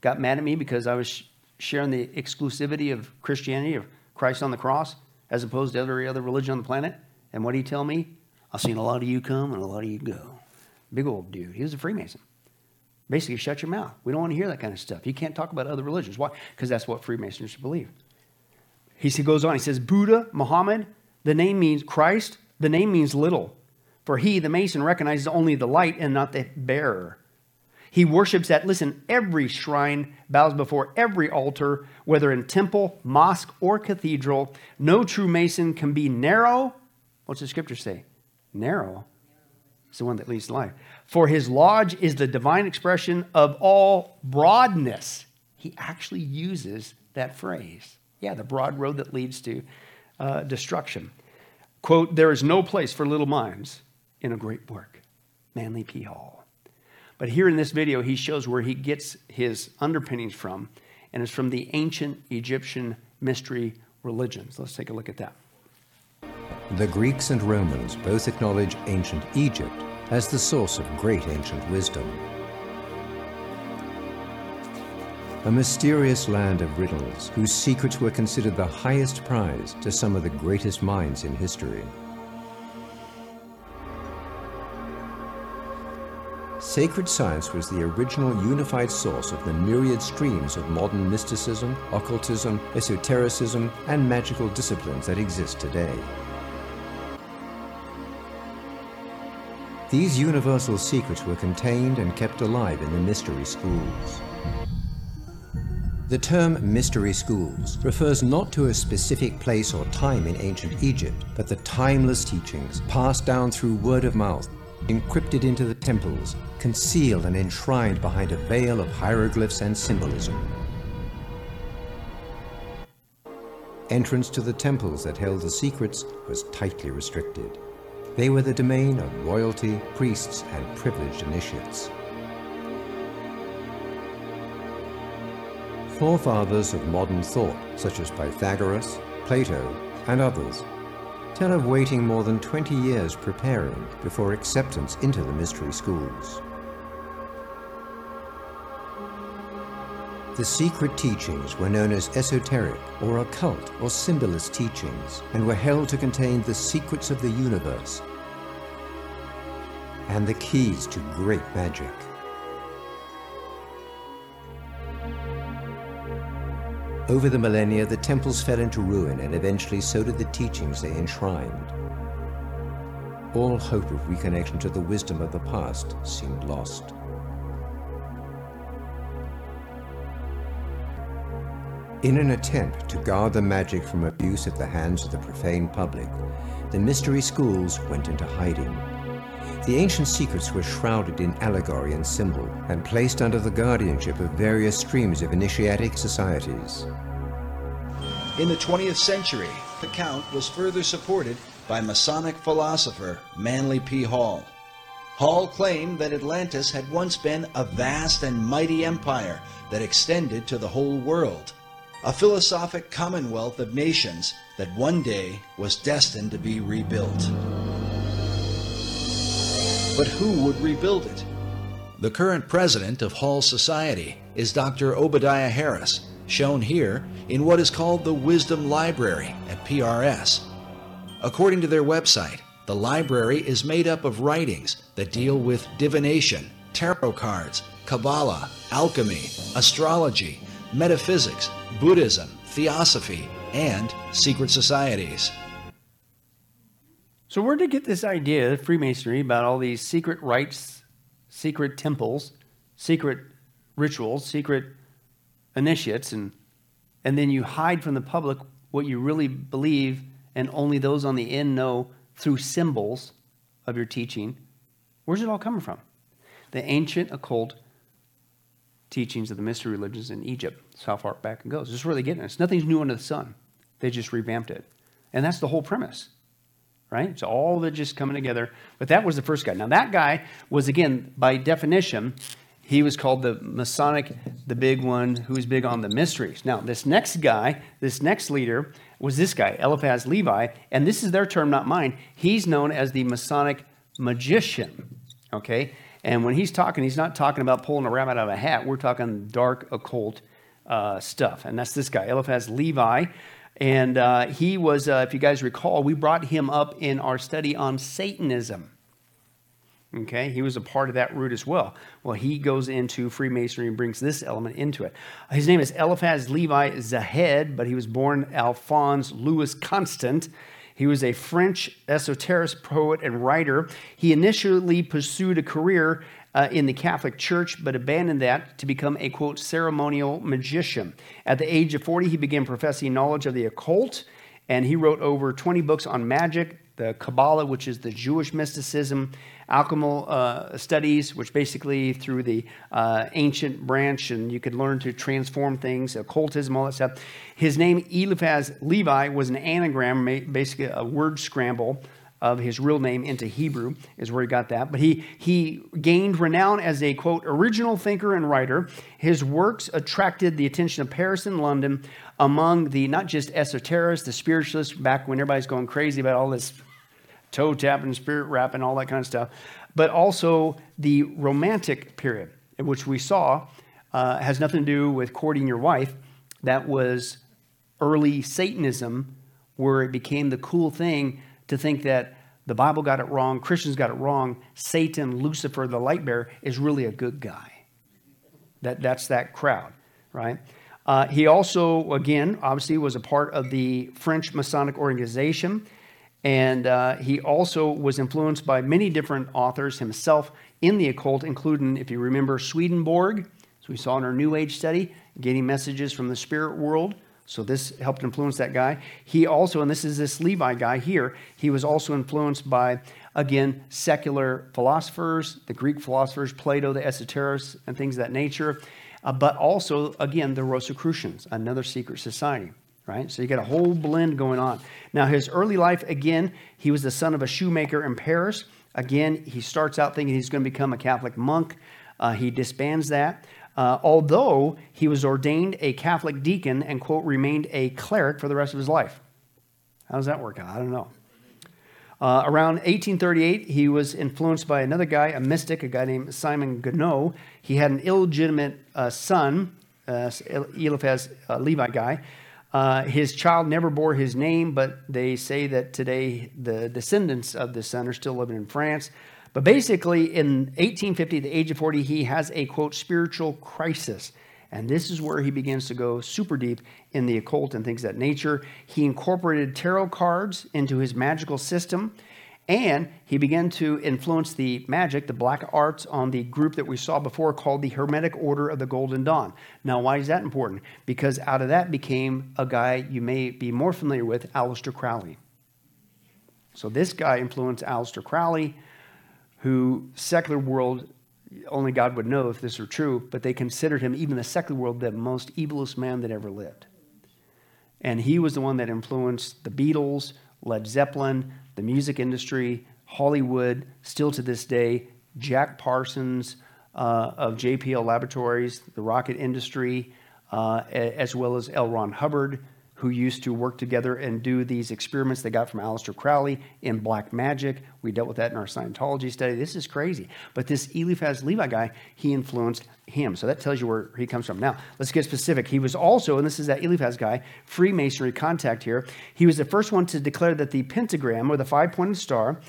Got mad at me because I was sharing the exclusivity of Christianity, of Christ on the cross, as opposed to every other religion on the planet. And what did he tell me? I've seen a lot of you come and a lot of you go. Big old dude. He was a Freemason. Basically, shut your mouth. We don't want to hear that kind of stuff. You can't talk about other religions. Why? Because that's what Freemasons believe. He goes on, he says, Buddha, Muhammad, the name means Christ, the name means little. For he, the Mason, recognizes only the light and not the bearer. He worships at, listen, every shrine, bows before every altar, whether in temple, mosque, or cathedral. No true Mason can be narrow. What's the scripture say? Narrow. It's the one that leads to life. For his lodge is the divine expression of all broadness. He actually uses that phrase. Yeah, the broad road that leads to uh, destruction. Quote, there is no place for little minds in a great work. Manly P. Hall. But here in this video, he shows where he gets his underpinnings from, and it's from the ancient Egyptian mystery religions. Let's take a look at that. The Greeks and Romans both acknowledge ancient Egypt as the source of great ancient wisdom. A mysterious land of riddles whose secrets were considered the highest prize to some of the greatest minds in history. Sacred science was the original unified source of the myriad streams of modern mysticism, occultism, esotericism, and magical disciplines that exist today. These universal secrets were contained and kept alive in the mystery schools. The term mystery schools refers not to a specific place or time in ancient Egypt, but the timeless teachings passed down through word of mouth, encrypted into the temples, concealed and enshrined behind a veil of hieroglyphs and symbolism. Entrance to the temples that held the secrets was tightly restricted. They were the domain of royalty, priests, and privileged initiates. Forefathers of modern thought, such as Pythagoras, Plato, and others, tell of waiting more than 20 years preparing before acceptance into the mystery schools. The secret teachings were known as esoteric or occult or symbolist teachings and were held to contain the secrets of the universe and the keys to great magic. Over the millennia, the temples fell into ruin and eventually so did the teachings they enshrined. All hope of reconnection to the wisdom of the past seemed lost. In an attempt to guard the magic from abuse at the hands of the profane public, the mystery schools went into hiding. The ancient secrets were shrouded in allegory and symbol and placed under the guardianship of various streams of initiatic societies. In the 20th century, the Count was further supported by Masonic philosopher Manly P. Hall. Hall claimed that Atlantis had once been a vast and mighty empire that extended to the whole world, a philosophic commonwealth of nations that one day was destined to be rebuilt. But who would rebuild it? The current president of Hall Society is Dr. Obadiah Harris, shown here in what is called the Wisdom Library at PRS. According to their website, the library is made up of writings that deal with divination, tarot cards, Kabbalah, alchemy, astrology, metaphysics, Buddhism, theosophy, and secret societies. So, where did get this idea of Freemasonry about all these secret rites, secret temples, secret rituals, secret initiates, and, and then you hide from the public what you really believe, and only those on the end know through symbols of your teaching? Where's it all coming from? The ancient occult teachings of the mystery religions in Egypt. That's how far back it goes. This is where they get it. It's nothing's new under the sun. They just revamped it. And that's the whole premise right? It's all that just coming together. But that was the first guy. Now, that guy was, again, by definition, he was called the Masonic, the big one who's big on the mysteries. Now, this next guy, this next leader, was this guy, Eliphas Levi, and this is their term, not mine. He's known as the Masonic magician, okay? And when he's talking, he's not talking about pulling a rabbit out of a hat. We're talking dark occult uh, stuff. And that's this guy, Eliphas Levi. And uh, he was, uh, if you guys recall, we brought him up in our study on Satanism. Okay, he was a part of that root as well. Well, he goes into Freemasonry and brings this element into it. His name is Eliphas Levi Zahed, but he was born Alphonse Louis Constant. He was a French esoteric poet and writer. He initially pursued a career uh, in the Catholic Church, but abandoned that to become a quote ceremonial magician. At the age of 40, he began professing knowledge of the occult, and he wrote over 20 books on magic, the Kabbalah, which is the Jewish mysticism, alchemical uh, studies, which basically through the uh, ancient branch, and you could learn to transform things, occultism, all that stuff. His name, Eliphas Levi, was an anagram, basically a word scramble of his real name into Hebrew, is where he got that. But he, he gained renown as a, quote, original thinker and writer. His works attracted the attention of Paris and London among the not just esoterists, the spiritualists, back when everybody's going crazy about all this toe tapping, spirit rapping, all that kind of stuff, but also the romantic period, which we saw uh, has nothing to do with courting your wife. That was early Satanism, where it became the cool thing to think that the Bible got it wrong, Christians got it wrong, Satan, Lucifer, the light bearer, is really a good guy. That, that's that crowd, right? Uh, he also, again, obviously was a part of the French Masonic organization. And uh, he also was influenced by many different authors himself in the occult, including, if you remember, Swedenborg, as we saw in our New Age study, getting messages from the spirit world. So this helped influence that guy. He also, and this is this Levi guy here, he was also influenced by, again, secular philosophers, the Greek philosophers, Plato, the esoterists, and things of that nature, uh, but also, again, the Rosicrucians, another secret society, right? So you got a whole blend going on. Now, his early life, again, he was the son of a shoemaker in Paris. Again, he starts out thinking he's going to become a Catholic monk. Uh, he disbands that uh, although he was ordained a Catholic deacon and, quote, remained a cleric for the rest of his life. How does that work out? I don't know. Uh, around 1838, he was influenced by another guy, a mystic, a guy named Simon Ganneau. He had an illegitimate uh, son, uh, Eliphas uh, Levi guy. Uh, his child never bore his name, but they say that today the descendants of the son are still living in France. But basically, in 1850, at the age of 40, he has a quote, spiritual crisis. And this is where he begins to go super deep in the occult and things that nature. He incorporated tarot cards into his magical system, and he began to influence the magic, the black arts, on the group that we saw before called the Hermetic Order of the Golden Dawn. Now, why is that important? Because out of that became a guy you may be more familiar with, Aleister Crowley. So this guy influenced Aleister Crowley who secular world only God would know if this were true, but they considered him, even the secular world, the most evilest man that ever lived. And he was the one that influenced the Beatles, Led Zeppelin, the music industry, Hollywood, still to this day, Jack Parsons uh, of JPL Laboratories, the rocket industry, uh, as well as L. Ron Hubbard, who used to work together and do these experiments they got from Aleister Crowley in black magic. We dealt with that in our Scientology study. This is crazy. But this Eliphas Levi guy, he influenced him. So that tells you where he comes from. Now, let's get specific. He was also, and this is that Eliphas guy, Freemasonry contact here. He was the first one to declare that the pentagram or the five pointed star,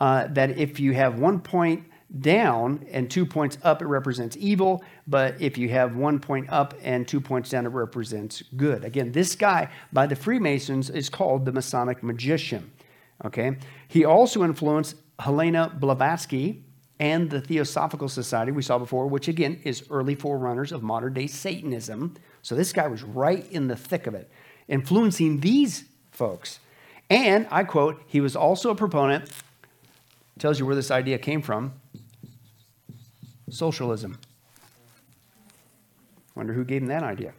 uh, that if you have one point down and two points up, it represents evil. But if you have one point up and two points down, it represents good. Again, this guy by the Freemasons is called the Masonic magician. Okay. He also influenced Helena Blavatsky and the Theosophical Society we saw before, which again is early forerunners of modern day Satanism. So this guy was right in the thick of it, influencing these folks. And I quote, he was also a proponent, tells you where this idea came from, socialism. Wonder who gave him that idea.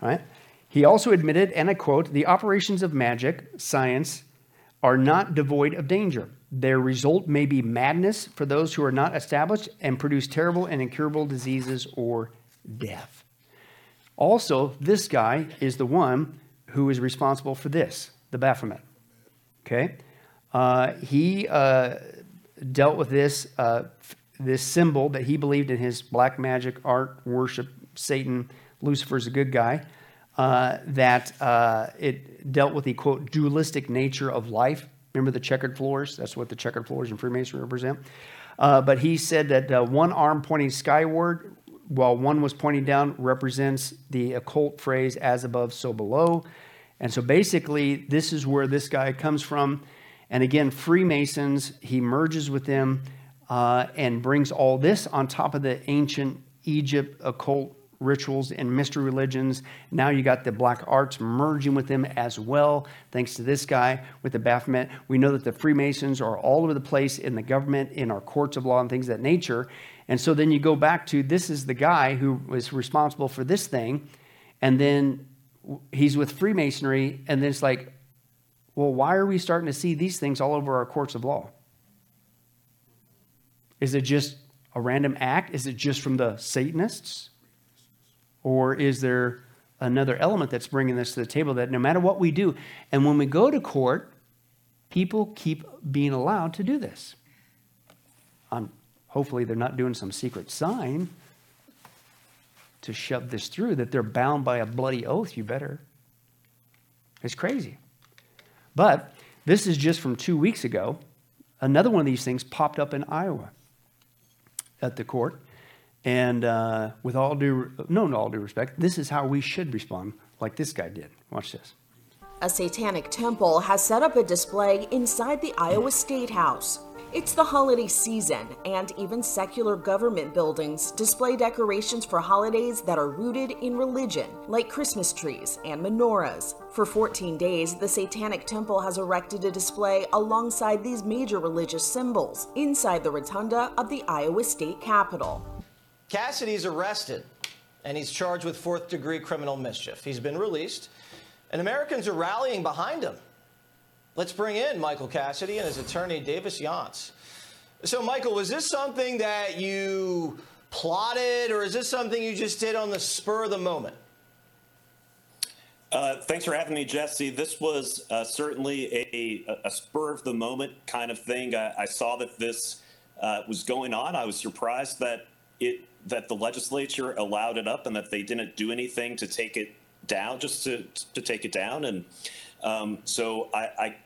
All right? He also admitted, and I quote, the operations of magic, science, are not devoid of danger. Their result may be madness for those who are not established and produce terrible and incurable diseases or death. Also, this guy is the one who is responsible for this, the Baphomet. Okay? Uh, he uh, dealt with this uh, this symbol that he believed in his black magic art worship Satan, Lucifer's a good guy, uh, that uh, it dealt with the quote dualistic nature of life Remember the checkered floors? That's what the checkered floors in Freemasonry represent. Uh, but he said that uh, one arm pointing skyward while one was pointing down represents the occult phrase as above, so below. And so basically, this is where this guy comes from. And again, Freemasons, he merges with them uh, and brings all this on top of the ancient Egypt occult rituals and mystery religions. Now you got the black arts merging with them as well, thanks to this guy with the Baphomet. We know that the Freemasons are all over the place in the government, in our courts of law, and things of that nature. And so then you go back to this is the guy who was responsible for this thing, and then he's with Freemasonry, and then it's like, well, why are we starting to see these things all over our courts of law? Is it just a random act? Is it just from the Satanists? Or is there another element that's bringing this to the table that no matter what we do, and when we go to court, people keep being allowed to do this? Um, hopefully, they're not doing some secret sign to shove this through, that they're bound by a bloody oath, you better. It's crazy. But this is just from two weeks ago. Another one of these things popped up in Iowa at the court. And uh, with all due, no, all due respect, this is how we should respond, like this guy did. Watch this. A satanic temple has set up a display inside the Iowa State House. It's the holiday season, and even secular government buildings display decorations for holidays that are rooted in religion, like Christmas trees and menorahs. For 14 days, the Satanic Temple has erected a display alongside these major religious symbols inside the rotunda of the Iowa State Capitol. Cassidy's arrested, and he's charged with fourth degree criminal mischief. He's been released, and Americans are rallying behind him. Let's bring in Michael Cassidy and his attorney, Davis Yance. So, Michael, was this something that you plotted, or is this something you just did on the spur of the moment? Uh, thanks for having me, Jesse. This was uh, certainly a, a, spur of the moment kind of thing. I, I saw that this uh, was going on. I was surprised that it that the legislature allowed it up and that they didn't do anything to take it down, just to to take it down. And um, so I, I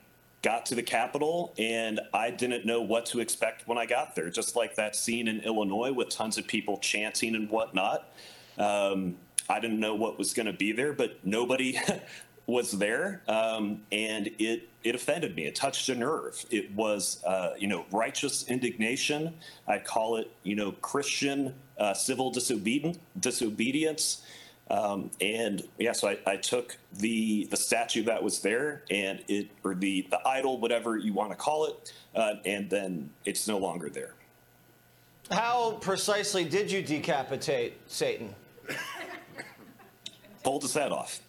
got to the Capitol and I didn't know what to expect when I got there. Just like that scene in Illinois with tons of people chanting and whatnot. Um, I didn't know what was going to be there, but nobody was there, um, and it it offended me. It touched a nerve. It was uh, you know righteous indignation. I call it you know Christian uh, civil disobedience. disobedience. Um, and yeah, so I, I, took the the statue that was there and it or the the idol, whatever you want to call it, uh, and then it's no longer there. How precisely did you decapitate Satan? Pulled his head off.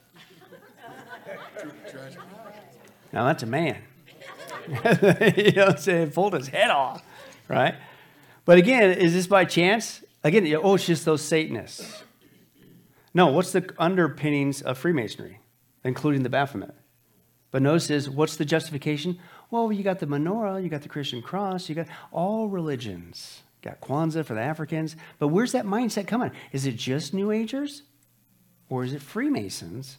Now that's a man. you know what I'm saying? Pulled his head off, right? But again, is this by chance? Again, oh, it's just those Satanists. No, what's the underpinnings of Freemasonry, including the Baphomet? But notice is what's the justification? Well, you got the menorah, you got the Christian cross, you got all religions. You got Kwanzaa for the Africans. But where's that mindset coming? Is it just New Agers? Or is it Freemasons?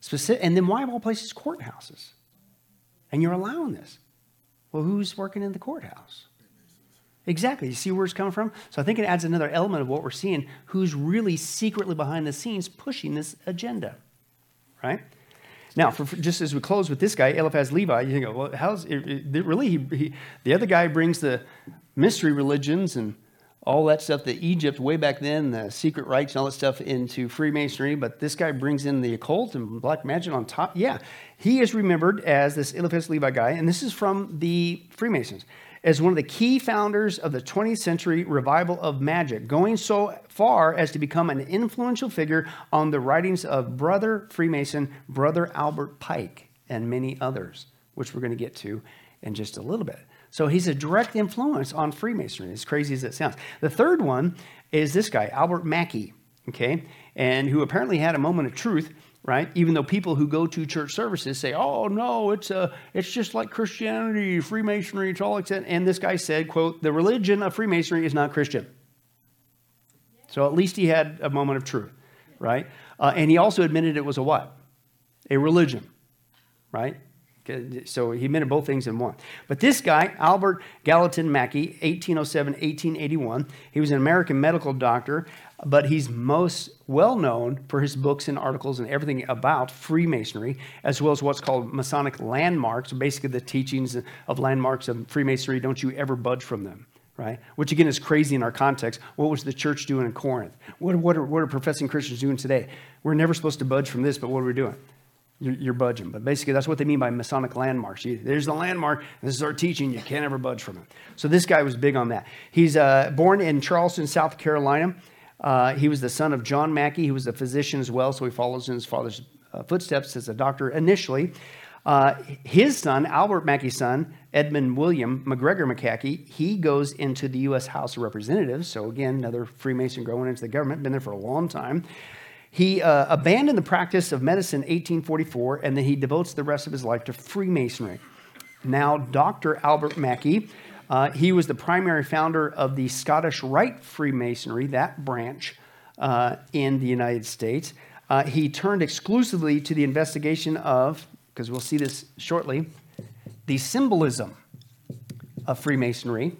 Specific, and then why of all places courthouses? And you're allowing this. Well, who's working in the courthouse? Exactly. You see where it's coming from? So I think it adds another element of what we're seeing who's really secretly behind the scenes pushing this agenda. Right? Now, for, for, just as we close with this guy, Eliphas Levi, you go, well, how's it, it, really? He, he, the other guy brings the mystery religions and all that stuff the Egypt way back then, the secret rites and all that stuff into Freemasonry, but this guy brings in the occult and black magic on top. Yeah, he is remembered as this Eliphas Levi guy, and this is from the Freemasons, as one of the key founders of the 20th century revival of magic, going so far as to become an influential figure on the writings of brother Freemason, brother Albert Pike, and many others, which we're going to get to in just a little bit. So he's a direct influence on Freemasonry, as crazy as it sounds. The third one is this guy, Albert Mackey, okay, and who apparently had a moment of truth, right? Even though people who go to church services say, "Oh no, it's a, it's just like Christianity, Freemasonry, it's all extent." And this guy said, "quote The religion of Freemasonry is not Christian." So at least he had a moment of truth, right? Uh, and he also admitted it was a what? A religion, right? So he admitted both things in one. But this guy, Albert Gallatin Mackey, 1807 1881, he was an American medical doctor, but he's most well known for his books and articles and everything about Freemasonry, as well as what's called Masonic landmarks, basically the teachings of landmarks of Freemasonry. Don't you ever budge from them. Right? Which again is crazy in our context. What was the church doing in Corinth? What, what, are, what are professing Christians doing today? We're never supposed to budge from this, but what are we doing? you're, you're budging. But basically, that's what they mean by Masonic landmarks. You, there's the landmark. This is our teaching. You can't ever budge from it. So this guy was big on that. He's uh, born in Charleston, South Carolina. Uh, he was the son of John Mackey. He was a physician as well, so he follows in his father's uh, footsteps as a doctor initially. Uh, his son, Albert Mackey's son, Edmund William McGregor Mackey, he goes into the U.S. House of Representatives. So, again, another Freemason growing into the government, been there for a long time. He uh, abandoned the practice of medicine in 1844, and then he devotes the rest of his life to Freemasonry. Now, Dr. Albert Mackey, uh, he was the primary founder of the Scottish Rite Freemasonry, that branch uh, in the United States. Uh, he turned exclusively to the investigation of because we'll see this shortly, the symbolism of Freemasonry,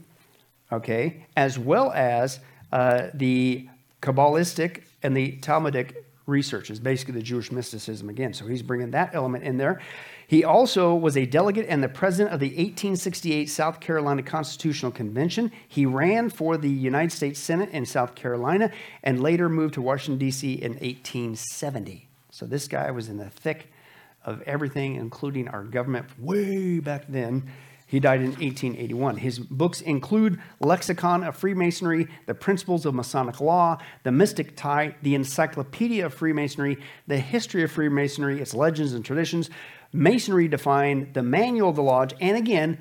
okay, as well as uh, the Kabbalistic and the Talmudic researches, basically the Jewish mysticism again. So he's bringing that element in there. He also was a delegate and the president of the 1868 South Carolina Constitutional Convention. He ran for the United States Senate in South Carolina and later moved to Washington, D.C. in 1870. So this guy was in the thick of everything, including our government way back then. He died in 1881. His books include Lexicon of Freemasonry, The Principles of Masonic Law, The Mystic Tie, The Encyclopedia of Freemasonry, The History of Freemasonry, Its Legends and Traditions, Masonry Defined, The Manual of the Lodge, and again,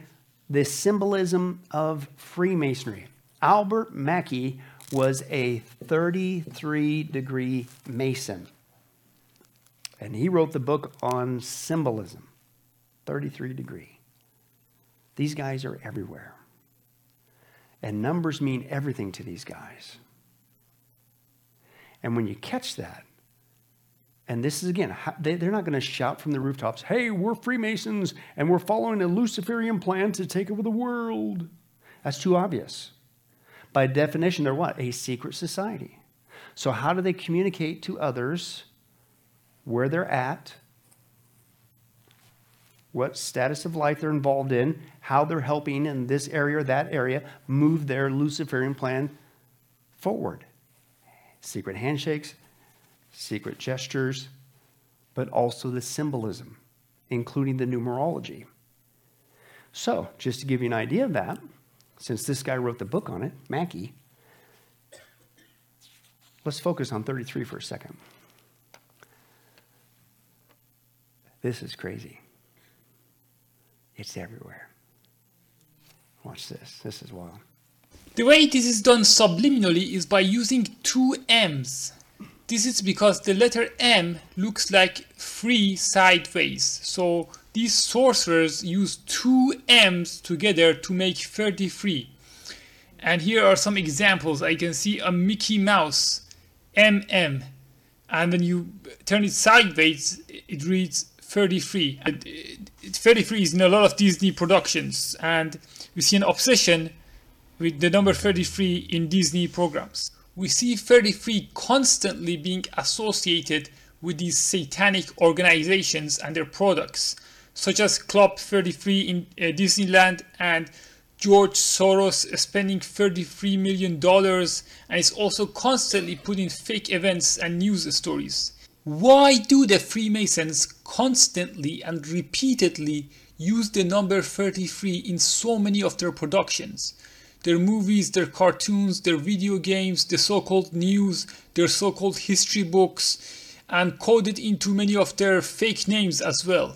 The Symbolism of Freemasonry. Albert Mackey was a 33 degree Mason. And he wrote the book on symbolism, 33 degree. These guys are everywhere. And numbers mean everything to these guys. And when you catch that, and this is again, they're not going to shout from the rooftops, hey, we're Freemasons and we're following a Luciferian plan to take over the world. That's too obvious. By definition, they're what? A secret society. So, how do they communicate to others where they're at, what status of life they're involved in, how they're helping in this area or that area move their Luciferian plan forward. Secret handshakes, secret gestures, but also the symbolism, including the numerology. So, just to give you an idea of that, since this guy wrote the book on it, Mackey, let's focus on 33 for a second. This is crazy. It's everywhere. Watch this. This is wild. The way this is done subliminally is by using two M's. This is because the letter M looks like free sideways. So these sorcerers use two M's together to make 33. And here are some examples. I can see a Mickey Mouse, MM. And when you turn it sideways, it reads 33. And 33 is in a lot of Disney productions, and we see an obsession with the number 33 in Disney programs. We see 33 constantly being associated with these satanic organizations and their products, such as Club 33 in uh, Disneyland and George Soros spending $33 million and is also constantly putting fake events and news stories. Why do the Freemasons constantly and repeatedly use the number 33 in so many of their productions? Their movies, their cartoons, their video games, the so called news, their so called history books, and coded into many of their fake names as well.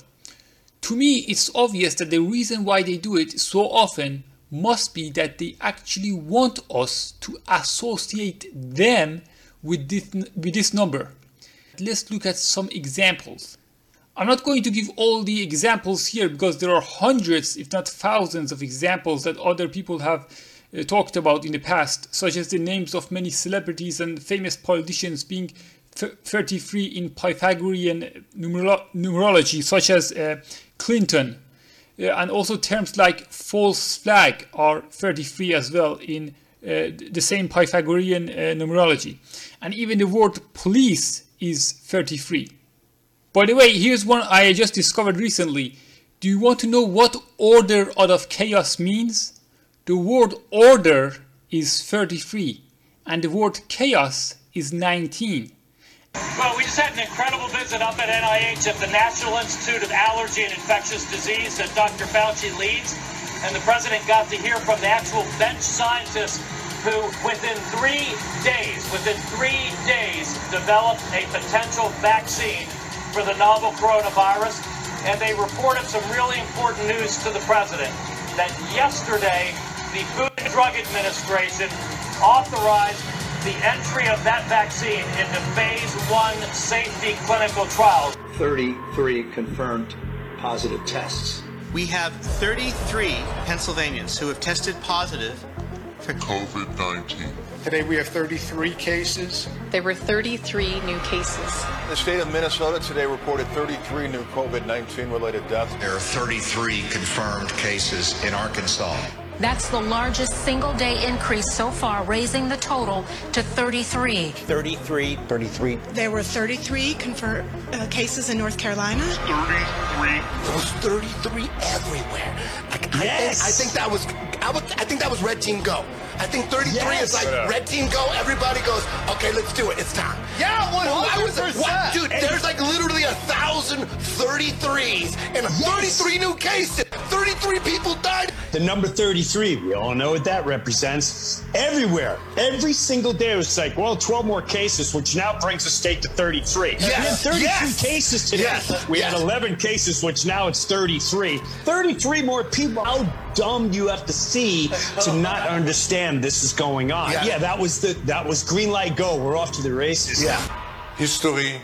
To me, it's obvious that the reason why they do it so often must be that they actually want us to associate them with this, with this number. Let's look at some examples. I'm not going to give all the examples here because there are hundreds, if not thousands, of examples that other people have uh, talked about in the past, such as the names of many celebrities and famous politicians being th- 33 in Pythagorean numero- numerology, such as uh, Clinton. Uh, and also terms like false flag are 33 as well in uh, the same Pythagorean uh, numerology. And even the word police is 33. By the way, here's one I just discovered recently. Do you want to know what order out of chaos means? The word order is 33 and the word chaos is 19. Well, we just had an incredible visit up at NIH at the National Institute of Allergy and Infectious Disease that Dr. Fauci leads. And the president got to hear from the actual bench scientists who, within three days, within three days, developed a potential vaccine for the novel coronavirus. And they reported some really important news to the president that yesterday the Food and Drug Administration authorized the entry of that vaccine into phase one safety clinical trials. 33 confirmed positive tests. We have 33 Pennsylvanians who have tested positive for COVID 19. Today we have 33 cases. There were 33 new cases. The state of Minnesota today reported 33 new COVID 19 related deaths. There are 33 confirmed cases in Arkansas. That's the largest single day increase so far, raising the total to 33. 33. 33. There were 33 confirmed uh, cases in North Carolina. 33. There was 33 everywhere. Like, Yes. I, think, I think that was I, was I think that was Red Team Go. I think 33 Yes. is like Shut up. Red Team Go. Everybody goes, okay, let's do it. It's time. Yeah, I was, 100%. what, dude, there's like literally a thousand 33s and 33 new cases. 33 people died. The number 33, we all know what that represents. Everywhere, every single day, it was like, well, 12 more cases, which now brings the state to 33. We had Yes, 33 yes. cases today. Yes, We had 11 cases, which now it's 33. 33 more people. How dumb you have to see to not understand this is going on? Yeah. Yeah, that was the that was green light go. We're off to the races. Yeah. History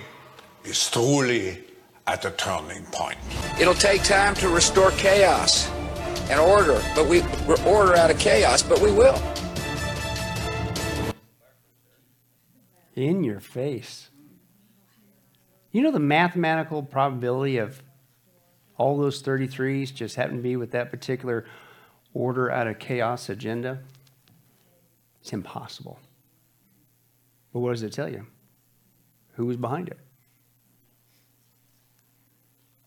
is truly at a turning point. It'll take time to restore chaos and order, but we we're order out of chaos, but we will. In your face. You know the mathematical probability of all those 33s just happen to be with that particular order out of chaos agenda? It's impossible. But what does it tell you? Who was behind it?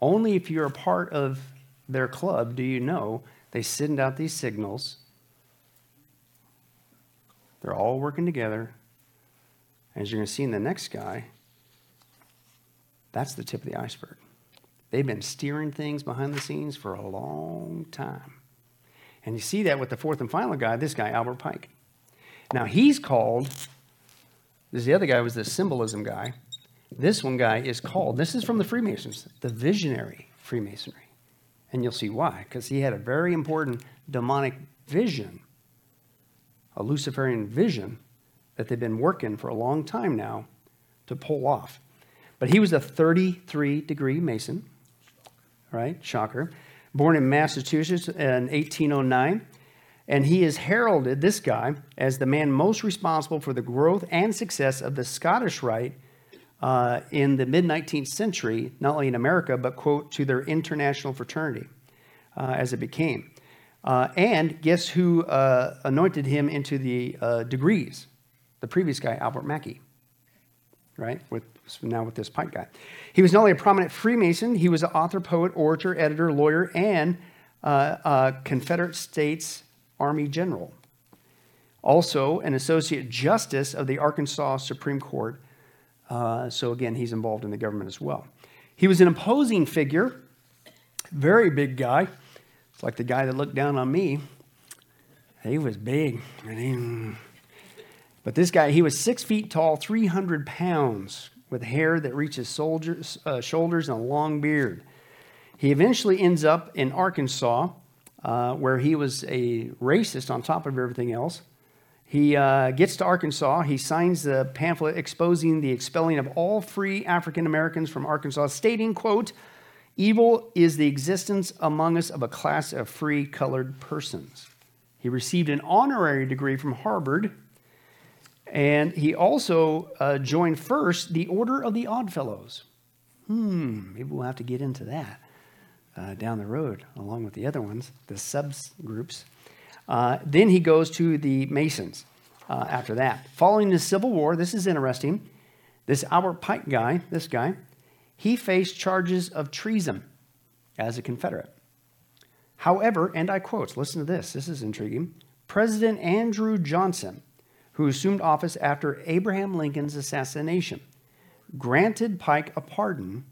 Only if you're a part of their club do you know they send out these signals. They're all working together. As you're going to see in the next guy, that's the tip of the iceberg. They've been steering things behind the scenes for a long time. And you see that with the fourth and final guy, this guy, Albert Pike. Now, he's called, this the other guy was the symbolism guy. This one guy is called, this is from the Freemasons, the visionary Freemasonry. And you'll see why, because he had a very important demonic vision, a Luciferian vision that they've been working for a long time now to pull off. But he was a 33 degree Mason, right? Shocker. Born in Massachusetts in 1809. And he is heralded, this guy, as the man most responsible for the growth and success of the Scottish Rite uh, in the mid 19th century, not only in America, but, quote, to their international fraternity uh, as it became. Uh, and guess who uh, anointed him into the uh, degrees? The previous guy, Albert Mackey, right? With now with this Pike guy. He was not only a prominent Freemason, he was an author, poet, orator, editor, lawyer, and uh, uh, Confederate States Army general. Also, an associate justice of the Arkansas Supreme Court. Uh, so again, he's involved in the government as well. He was an imposing figure, very big guy. It's like the guy that looked down on me. He was big. But this guy, he was six feet tall, 300 pounds, with hair that reaches soldiers, uh, shoulders and a long beard. He eventually ends up in Arkansas, uh, where he was a racist on top of everything else. He uh, gets to Arkansas. He signs the pamphlet exposing the expelling of all free African Americans from Arkansas, stating, quote, evil is the existence among us of a class of free colored persons. He received an honorary degree from Harvard And he also uh, joined first the Order of the Oddfellows. Hmm, maybe we'll have to get into that uh, down the road, along with the other ones, the subgroups. Uh, then he goes to the Masons uh, after that. Following the Civil War, this is interesting. This Albert Pike guy, this guy, he faced charges of treason as a Confederate. However, and I quote, listen to this, this is intriguing. President Andrew Johnson, who assumed office after Abraham Lincoln's assassination, granted Pike a pardon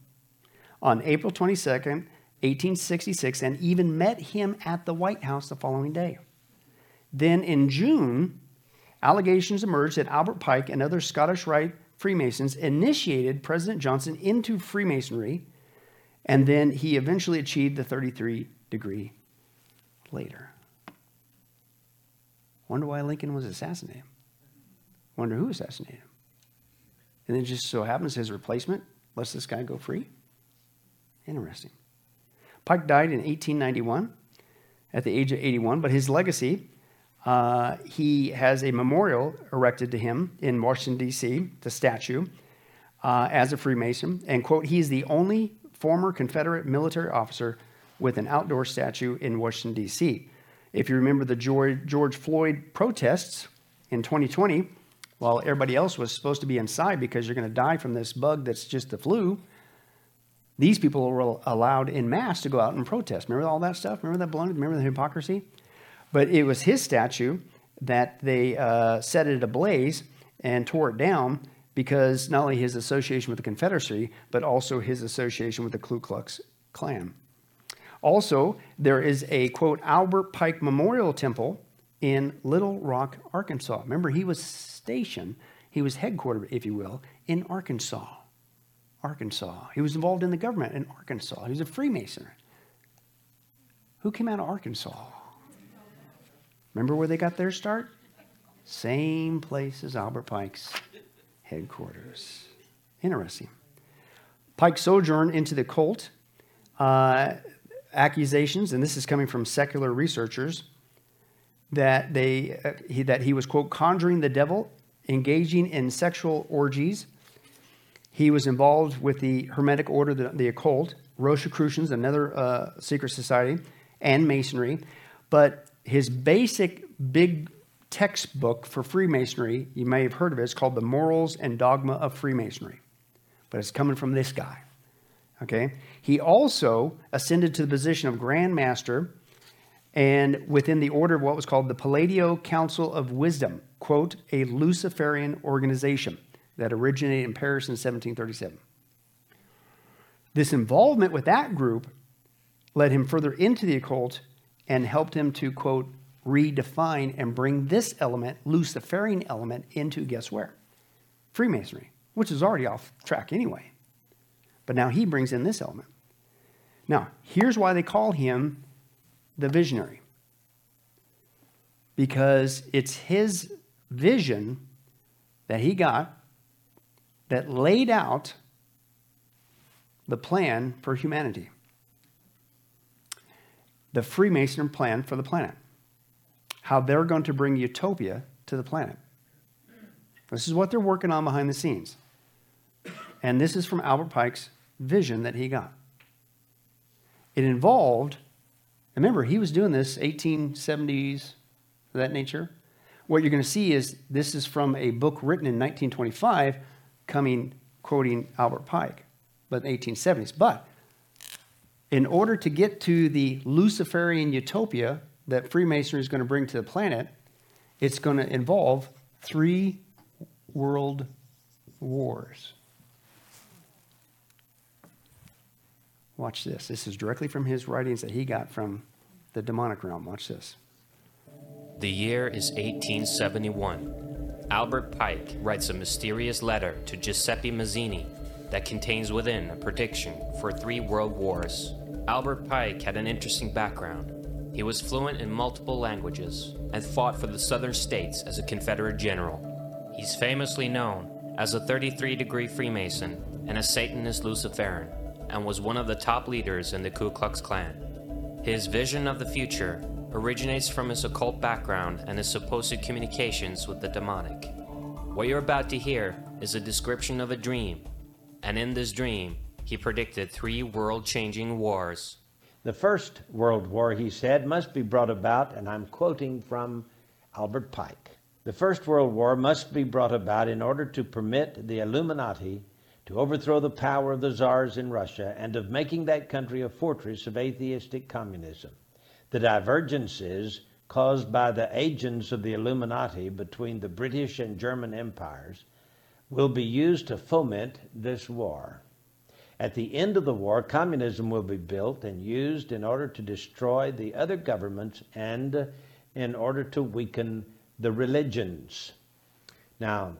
on April 22, 1866, and even met him at the White House the following day. Then in June, allegations emerged that Albert Pike and other Scottish Rite Freemasons initiated President Johnson into Freemasonry, and then he eventually achieved the 33 degree later. Wonder why Lincoln was assassinated. Wonder who assassinated him. And then just so happens his replacement lets this guy go free. Interesting. Pike died in 1891 at the age of 81, but his legacy uh, he has a memorial erected to him in Washington, D.C., the statue, uh, as a Freemason. And, quote, he is the only former Confederate military officer with an outdoor statue in Washington, D.C. If you remember the George Floyd protests in 2020, while everybody else was supposed to be inside because you're going to die from this bug that's just the flu, these people were allowed in mass to go out and protest. Remember all that stuff? Remember that baloney? Remember the hypocrisy? But it was his statue that they uh, set it ablaze and tore it down because not only his association with the Confederacy, but also his association with the Ku Klux Klan. Also, there is a quote Albert Pike Memorial Temple in Little Rock, Arkansas. Remember, he was stationed, he was headquartered, if you will, in Arkansas. Arkansas. He was involved in the government in Arkansas. He was a Freemason. Who came out of Arkansas? Remember where they got their start? Same place as Albert Pike's headquarters. Interesting. Pike sojourned into the cult. Uh, accusations, and this is coming from secular researchers, that they uh, he, that he was quote conjuring the devil, engaging in sexual orgies. He was involved with the Hermetic Order, the, the occult, Rosicrucians, another uh, secret society, and Masonry. But his basic big textbook for Freemasonry, you may have heard of it, it's called The Morals and Dogma of Freemasonry. But it's coming from this guy. Okay? He also ascended to the position of Grand Master and within the order of what was called the Palladio Council of Wisdom, quote, a Luciferian organization that originated in Paris in 1737. This involvement with that group led him further into the occult and helped him to, quote, redefine and bring this element, Luciferian element, into guess where? Freemasonry, which is already off track anyway. But now he brings in this element. Now, here's why they call him the visionary because it's his vision that he got that laid out the plan for humanity the Freemason plan for the planet. How they're going to bring utopia to the planet. This is what they're working on behind the scenes. And this is from Albert Pike's vision that he got. It involved, remember, he was doing this 1870s, that nature. What you're going to see is this is from a book written in 1925, coming, quoting Albert Pike, but 1870s. But in order to get to the Luciferian utopia that Freemasonry is going to bring to the planet, it's going to involve three world wars. Watch this. This is directly from his writings that he got from the demonic realm. Watch this. The year is 1871. Albert Pike writes a mysterious letter to Giuseppe Mazzini that contains within a prediction for three world wars. Albert Pike had an interesting background. He was fluent in multiple languages and fought for the southern states as a Confederate general. He's famously known as a 33 degree Freemason and a Satanist Luciferian, and was one of the top leaders in the Ku Klux Klan. His vision of the future originates from his occult background and his supposed communications with the demonic. What you're about to hear is a description of a dream, and in this dream, he predicted three world changing wars. The First World War, he said, must be brought about, and I'm quoting from Albert Pike. The First World War must be brought about in order to permit the Illuminati to overthrow the power of the czars in Russia and of making that country a fortress of atheistic communism. The divergences caused by the agents of the Illuminati between the British and German empires will be used to foment this war. At the end of the war, communism will be built and used in order to destroy the other governments and in order to weaken the religions. Now,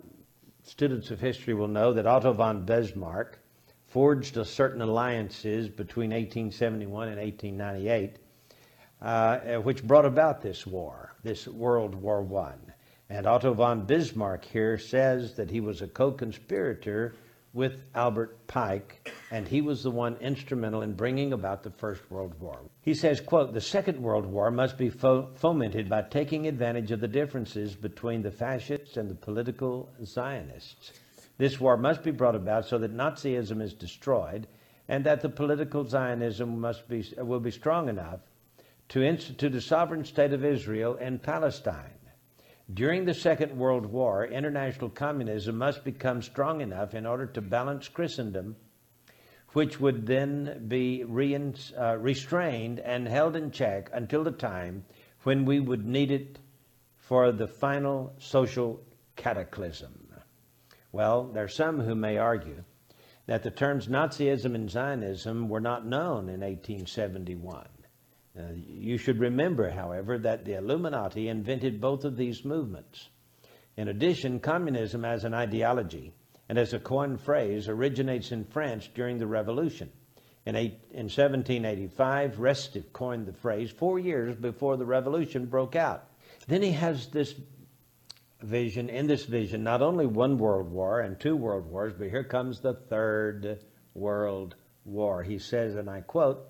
students of history will know that Otto von Bismarck forged a certain alliances between 1871 and 1898 uh, which brought about this war, this World War I. And Otto von Bismarck here says that he was a co conspirator with Albert Pike, and he was the one instrumental in bringing about the First World War. He says, quote, the Second World War must be fo- fomented by taking advantage of the differences between the fascists and the political Zionists. This war must be brought about so that Nazism is destroyed and that the political Zionism must be, will be strong enough to institute a sovereign state of Israel in Palestine. During the Second World War, international communism must become strong enough in order to balance Christendom, which would then be re- uh, restrained and held in check until the time when we would need it for the final social cataclysm. Well, there are some who may argue that the terms Nazism and Zionism were not known in 1871. Uh, you should remember, however, that the Illuminati invented both of these movements. In addition, communism as an ideology and as a coined phrase originates in France during the Revolution. In, eight, in 1785, Restif coined the phrase four years before the Revolution broke out. Then he has this vision, in this vision, not only one world war and two world wars, but here comes the third world war. He says, and I quote,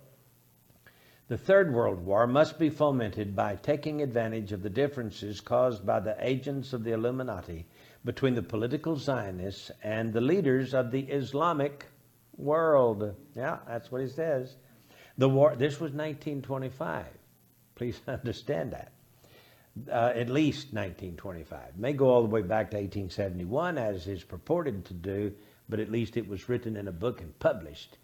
the Third World War must be fomented by taking advantage of the differences caused by the agents of the Illuminati between the political Zionists and the leaders of the Islamic world. Yeah, that's what he says. The war, this was 1925. Please understand that. Uh, at least 1925. May go all the way back to 1871, as is purported to do, but at least it was written in a book and published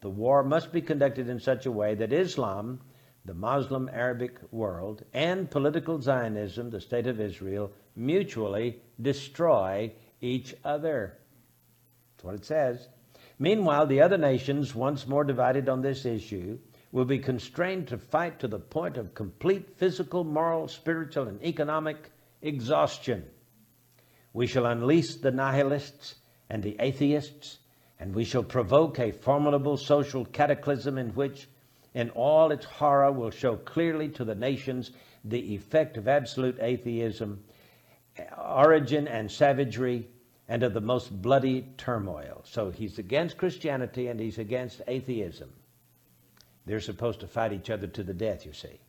the war must be conducted in such a way that Islam, the Muslim Arabic world, and political Zionism, the state of Israel, mutually destroy each other. That's what it says. Meanwhile, the other nations, once more divided on this issue, will be constrained to fight to the point of complete physical, moral, spiritual, and economic exhaustion. We shall unleash the nihilists and the atheists and we shall provoke a formidable social cataclysm in which, in all its horror, will show clearly to the nations the effect of absolute atheism, origin and savagery, and of the most bloody turmoil. So he's against Christianity and he's against atheism. They're supposed to fight each other to the death, you see.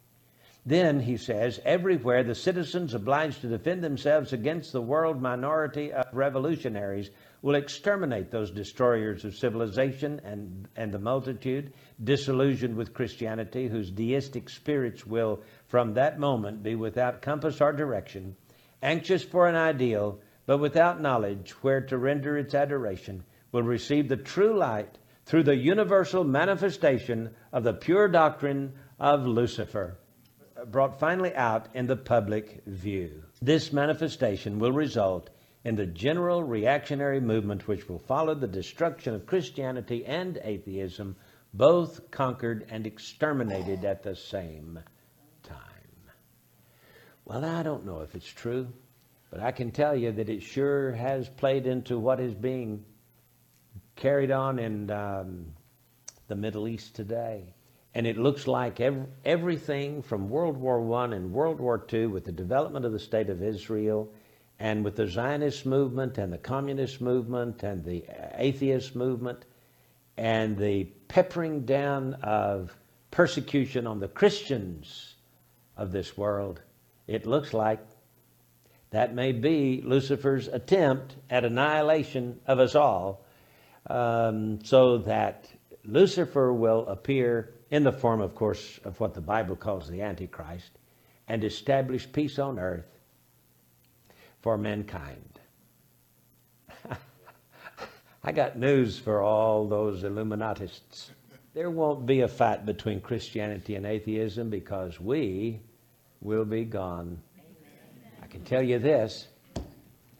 Then, he says, everywhere the citizens obliged to defend themselves against the world minority of revolutionaries will exterminate those destroyers of civilization and, and the multitude, disillusioned with Christianity, whose deistic spirits will, from that moment, be without compass or direction, anxious for an ideal, but without knowledge where to render its adoration, will receive the true light through the universal manifestation of the pure doctrine of Lucifer, brought finally out in the public view. This manifestation will result in the general reactionary movement which will follow the destruction of Christianity and atheism, both conquered and exterminated at the same time. Well, I don't know if it's true, but I can tell you that it sure has played into what is being carried on in um, the Middle East today. And it looks like every, everything from World War I and World War II, with the development of the State of Israel, and with the Zionist movement and the communist movement and the atheist movement and the peppering down of persecution on the Christians of this world, it looks like That may be Lucifer's attempt at annihilation of us all, um, so that Lucifer will appear in the form, of course, of what the Bible calls the Antichrist and establish peace on earth for mankind. I got news for all those Illuminatists. There won't be a fight between Christianity and atheism because we will be gone. I can tell you this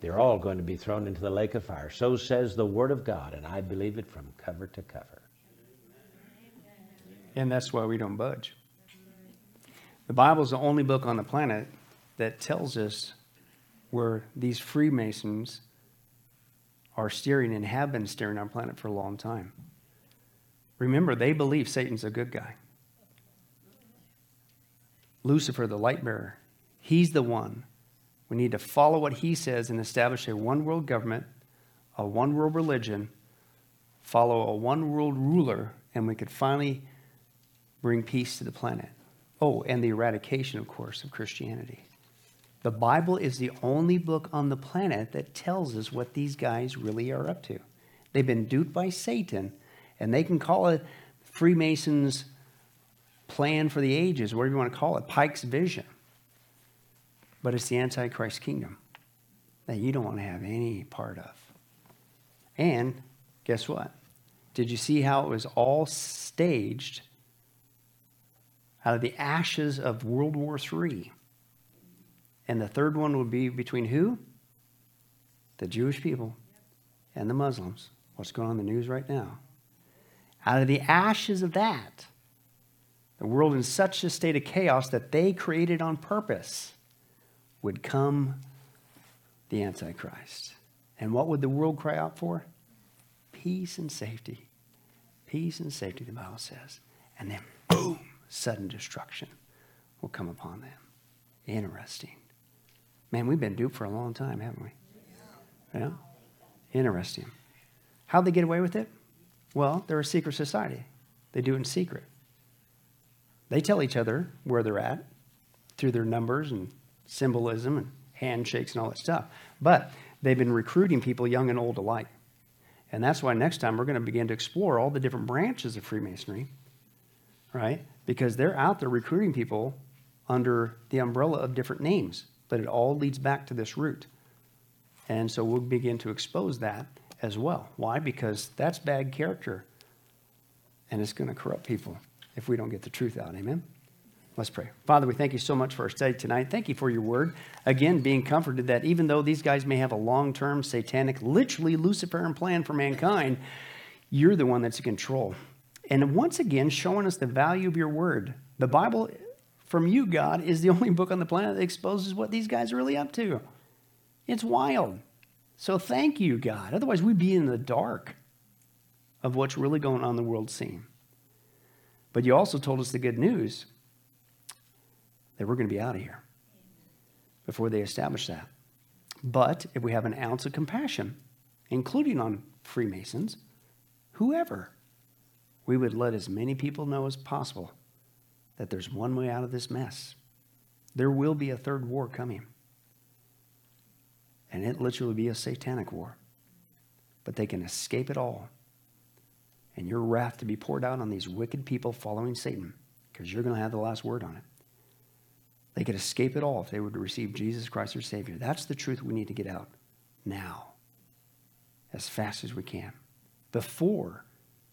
they're all going to be thrown into the lake of fire. So says the Word of God, and I believe it from cover to cover. And that's why we don't budge. The Bible is the only book on the planet that tells us where these Freemasons are steering and have been steering our planet for a long time. Remember, they believe Satan's a good guy. Lucifer, the light bearer, he's the one. We need to follow what he says and establish a one world government, a one world religion, follow a one world ruler, and we could finally bring peace to the planet. Oh, and the eradication, of course, of Christianity. The Bible is the only book on the planet that tells us what these guys really are up to. They've been duped by Satan, and they can call it Freemasons' plan for the ages, whatever you want to call it, Pike's vision. But it's the Antichrist kingdom that you don't want to have any part of. And guess what? Did you see how it was all staged out of the ashes of World War III? And the third one would be between who? The Jewish people and the Muslims. What's going on in the news right now? Out of the ashes of that, the world in such a state of chaos that they created on purpose would come the Antichrist. And what would the world cry out for? Peace and safety. Peace and safety, the Bible says. And then, boom, sudden destruction will come upon them. Interesting. Man, we've been duped for a long time, haven't we? Yeah. Interesting. How'd they get away with it? Well, they're a secret society. They do it in secret. They tell each other where they're at through their numbers and symbolism and handshakes and all that stuff. But they've been recruiting people, young and old alike. And that's why next time we're going to begin to explore all the different branches of Freemasonry, right? Because they're out there recruiting people under the umbrella of different names, but it all leads back to this root. And so we'll begin to expose that as well. Why? Because that's bad character. And it's going to corrupt people if we don't get the truth out. Amen? Let's pray. Father, we thank you so much for our study tonight. Thank you for your word. Again, being comforted that even though these guys may have a long term satanic, literally Luciferian plan for mankind, you're the one that's in control. And once again, showing us the value of your word. The Bible from you, God, is the only book on the planet that exposes what these guys are really up to. It's wild. So thank you, God. Otherwise, we'd be in the dark of what's really going on in the world scene. But you also told us the good news that we're going to be out of here before they establish that. But if we have an ounce of compassion, including on Freemasons, whoever, we would let as many people know as possible that there's one way out of this mess. There will be a third war coming. And it literally be a satanic war. But they can escape it all. And your wrath to be poured out on these wicked people following Satan, because you're going to have the last word on it. They could escape it all if they would receive Jesus Christ their Savior. That's the truth we need to get out now, as fast as we can, before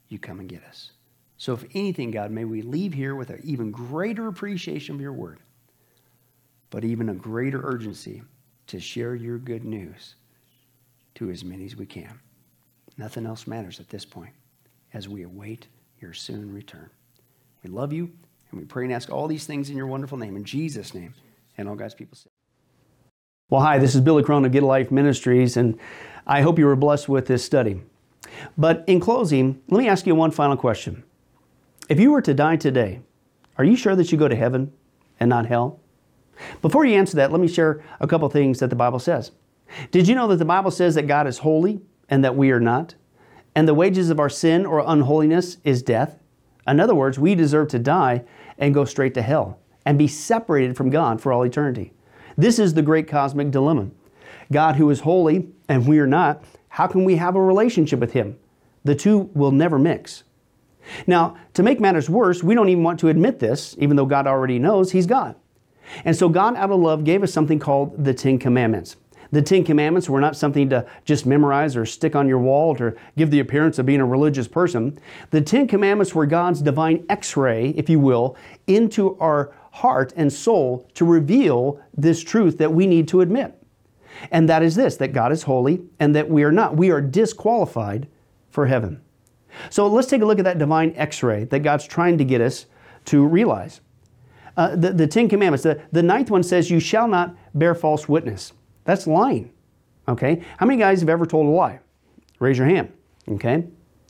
you come and get us. So, if anything, God, may we leave here with an even greater appreciation of your word, but even a greater urgency to share your good news to as many as we can. Nothing else matters at this point as we await your soon return. We love you, and we pray and ask all these things in your wonderful name, in Jesus' name, and all God's people say. Well, hi, this is Billy Crone of Get a Life Ministries, and I hope you were blessed with this study. But in closing, let me ask you one final question. If you were to die today, are you sure that you go to heaven and not hell? Before you answer that, let me share a couple things that the Bible says. Did you know that the Bible says that God is holy and that we are not? And the wages of our sin or unholiness is death? In other words, we deserve to die and go straight to hell and be separated from God for all eternity. This is the great cosmic dilemma. God, who is holy and we are not, how can we have a relationship with Him? The two will never mix. Now, to make matters worse, we don't even want to admit this, even though God already knows He's God. And so, God, out of love, gave us something called the Ten Commandments. The Ten Commandments were not something to just memorize or stick on your wall to give the appearance of being a religious person. The Ten Commandments were God's divine x ray, if you will, into our heart and soul to reveal this truth that we need to admit. And that is this that God is holy and that we are not. We are disqualified for heaven. So let's take a look at that divine x ray that God's trying to get us to realize. Uh, the, the Ten Commandments, the, the ninth one says, You shall not bear false witness. That's lying. Okay? How many guys have ever told a lie? Raise your hand. Okay?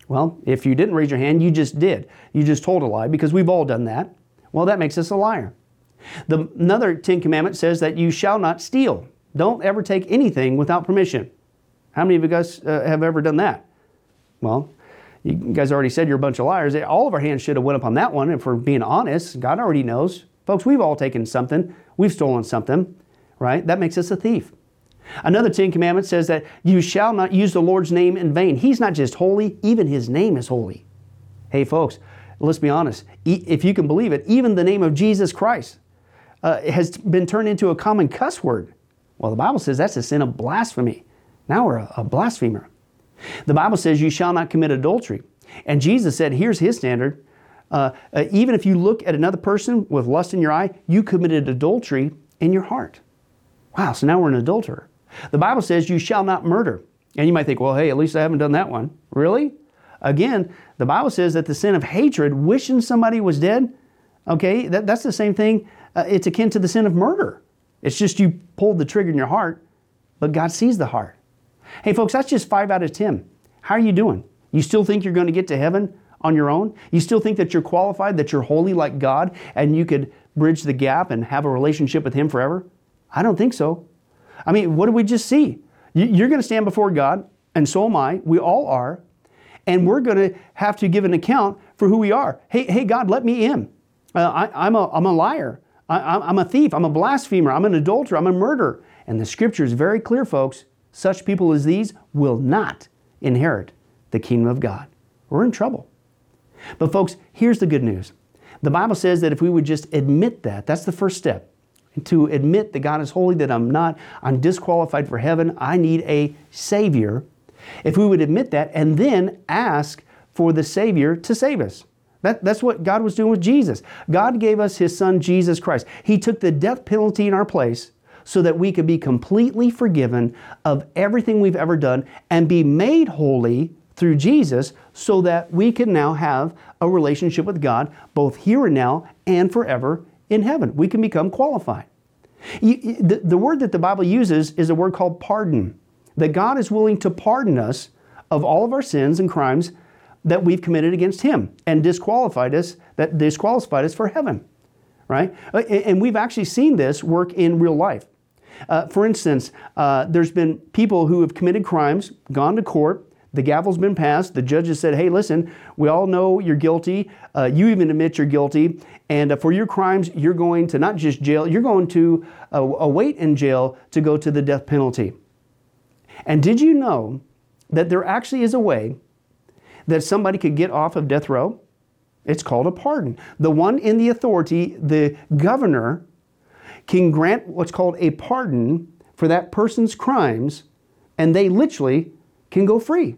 Well, if you didn't raise your hand, you just did. You just told a lie because we've all done that. Well, that makes us a liar. The, another Ten Commandment says that you shall not steal. Don't ever take anything without permission. How many of you guys uh, have ever done that? Well, you guys already said you're a bunch of liars. All of our hands should have went up on that one. If we're being honest, God already knows. Folks, we've all taken something. We've stolen something, right? That makes us a thief. Another Ten Commandments says that you shall not use the Lord's name in vain. He's not just holy, even His name is holy. Hey, folks, let's be honest. If you can believe it, even the name of Jesus Christ uh, has been turned into a common cuss word. Well, the Bible says that's a sin of blasphemy. Now we're a, a blasphemer. The Bible says you shall not commit adultery. And Jesus said, here's his standard. Uh, uh, even if you look at another person with lust in your eye, you committed adultery in your heart. Wow, so now we're an adulterer. The Bible says you shall not murder. And you might think, well, hey, at least I haven't done that one. Really? Again, the Bible says that the sin of hatred, wishing somebody was dead, okay, that, that's the same thing. Uh, it's akin to the sin of murder. It's just you pulled the trigger in your heart, but God sees the heart. Hey, folks, that's just five out of 10. How are you doing? You still think you're going to get to heaven on your own? You still think that you're qualified, that you're holy like God, and you could bridge the gap and have a relationship with Him forever? I don't think so. I mean, what do we just see? You're going to stand before God, and so am I. We all are. And we're going to have to give an account for who we are. Hey, hey God, let me in. Uh, I, am a, I'm a liar. I, am a thief. I'm a blasphemer. I'm an adulterer. I'm a murderer. And the scripture is very clear, folks. Such people as these will not inherit the kingdom of God. We're in trouble. But, folks, here's the good news. The Bible says that if we would just admit that, that's the first step. To admit that God is holy, that I'm not, I'm disqualified for heaven, I need a Savior. If we would admit that and then ask for the Savior to save us. That, that's what God was doing with Jesus. God gave us His Son, Jesus Christ. He took the death penalty in our place so that we could be completely forgiven of everything we've ever done and be made holy through Jesus so that we can now have a relationship with God both here and now and forever in heaven. We can become qualified. The, the word that the Bible uses is a word called pardon, that God is willing to pardon us of all of our sins and crimes that we've committed against him and disqualified us, that disqualified us for heaven, right? Uh, and we've actually seen this work in real life. Uh, for instance, uh, there's been people who have committed crimes, gone to court, the gavel's been passed, the judge has said, hey, listen, we all know you're guilty, uh, you even admit you're guilty, and uh, for your crimes, you're going to not just jail, you're going to uh, await in jail to go to the death penalty. And did you know that there actually is a way that somebody could get off of death row? It's called a pardon. The one in the authority, the governor, can grant what's called a pardon for that person's crimes, and they literally can go free.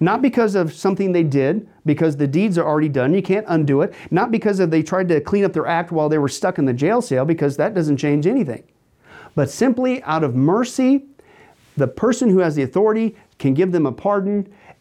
Not because of something they did, because the deeds are already done, you can't undo it. Not because of they tried to clean up their act while they were stuck in the jail cell, because that doesn't change anything. But simply out of mercy, the person who has the authority can give them a pardon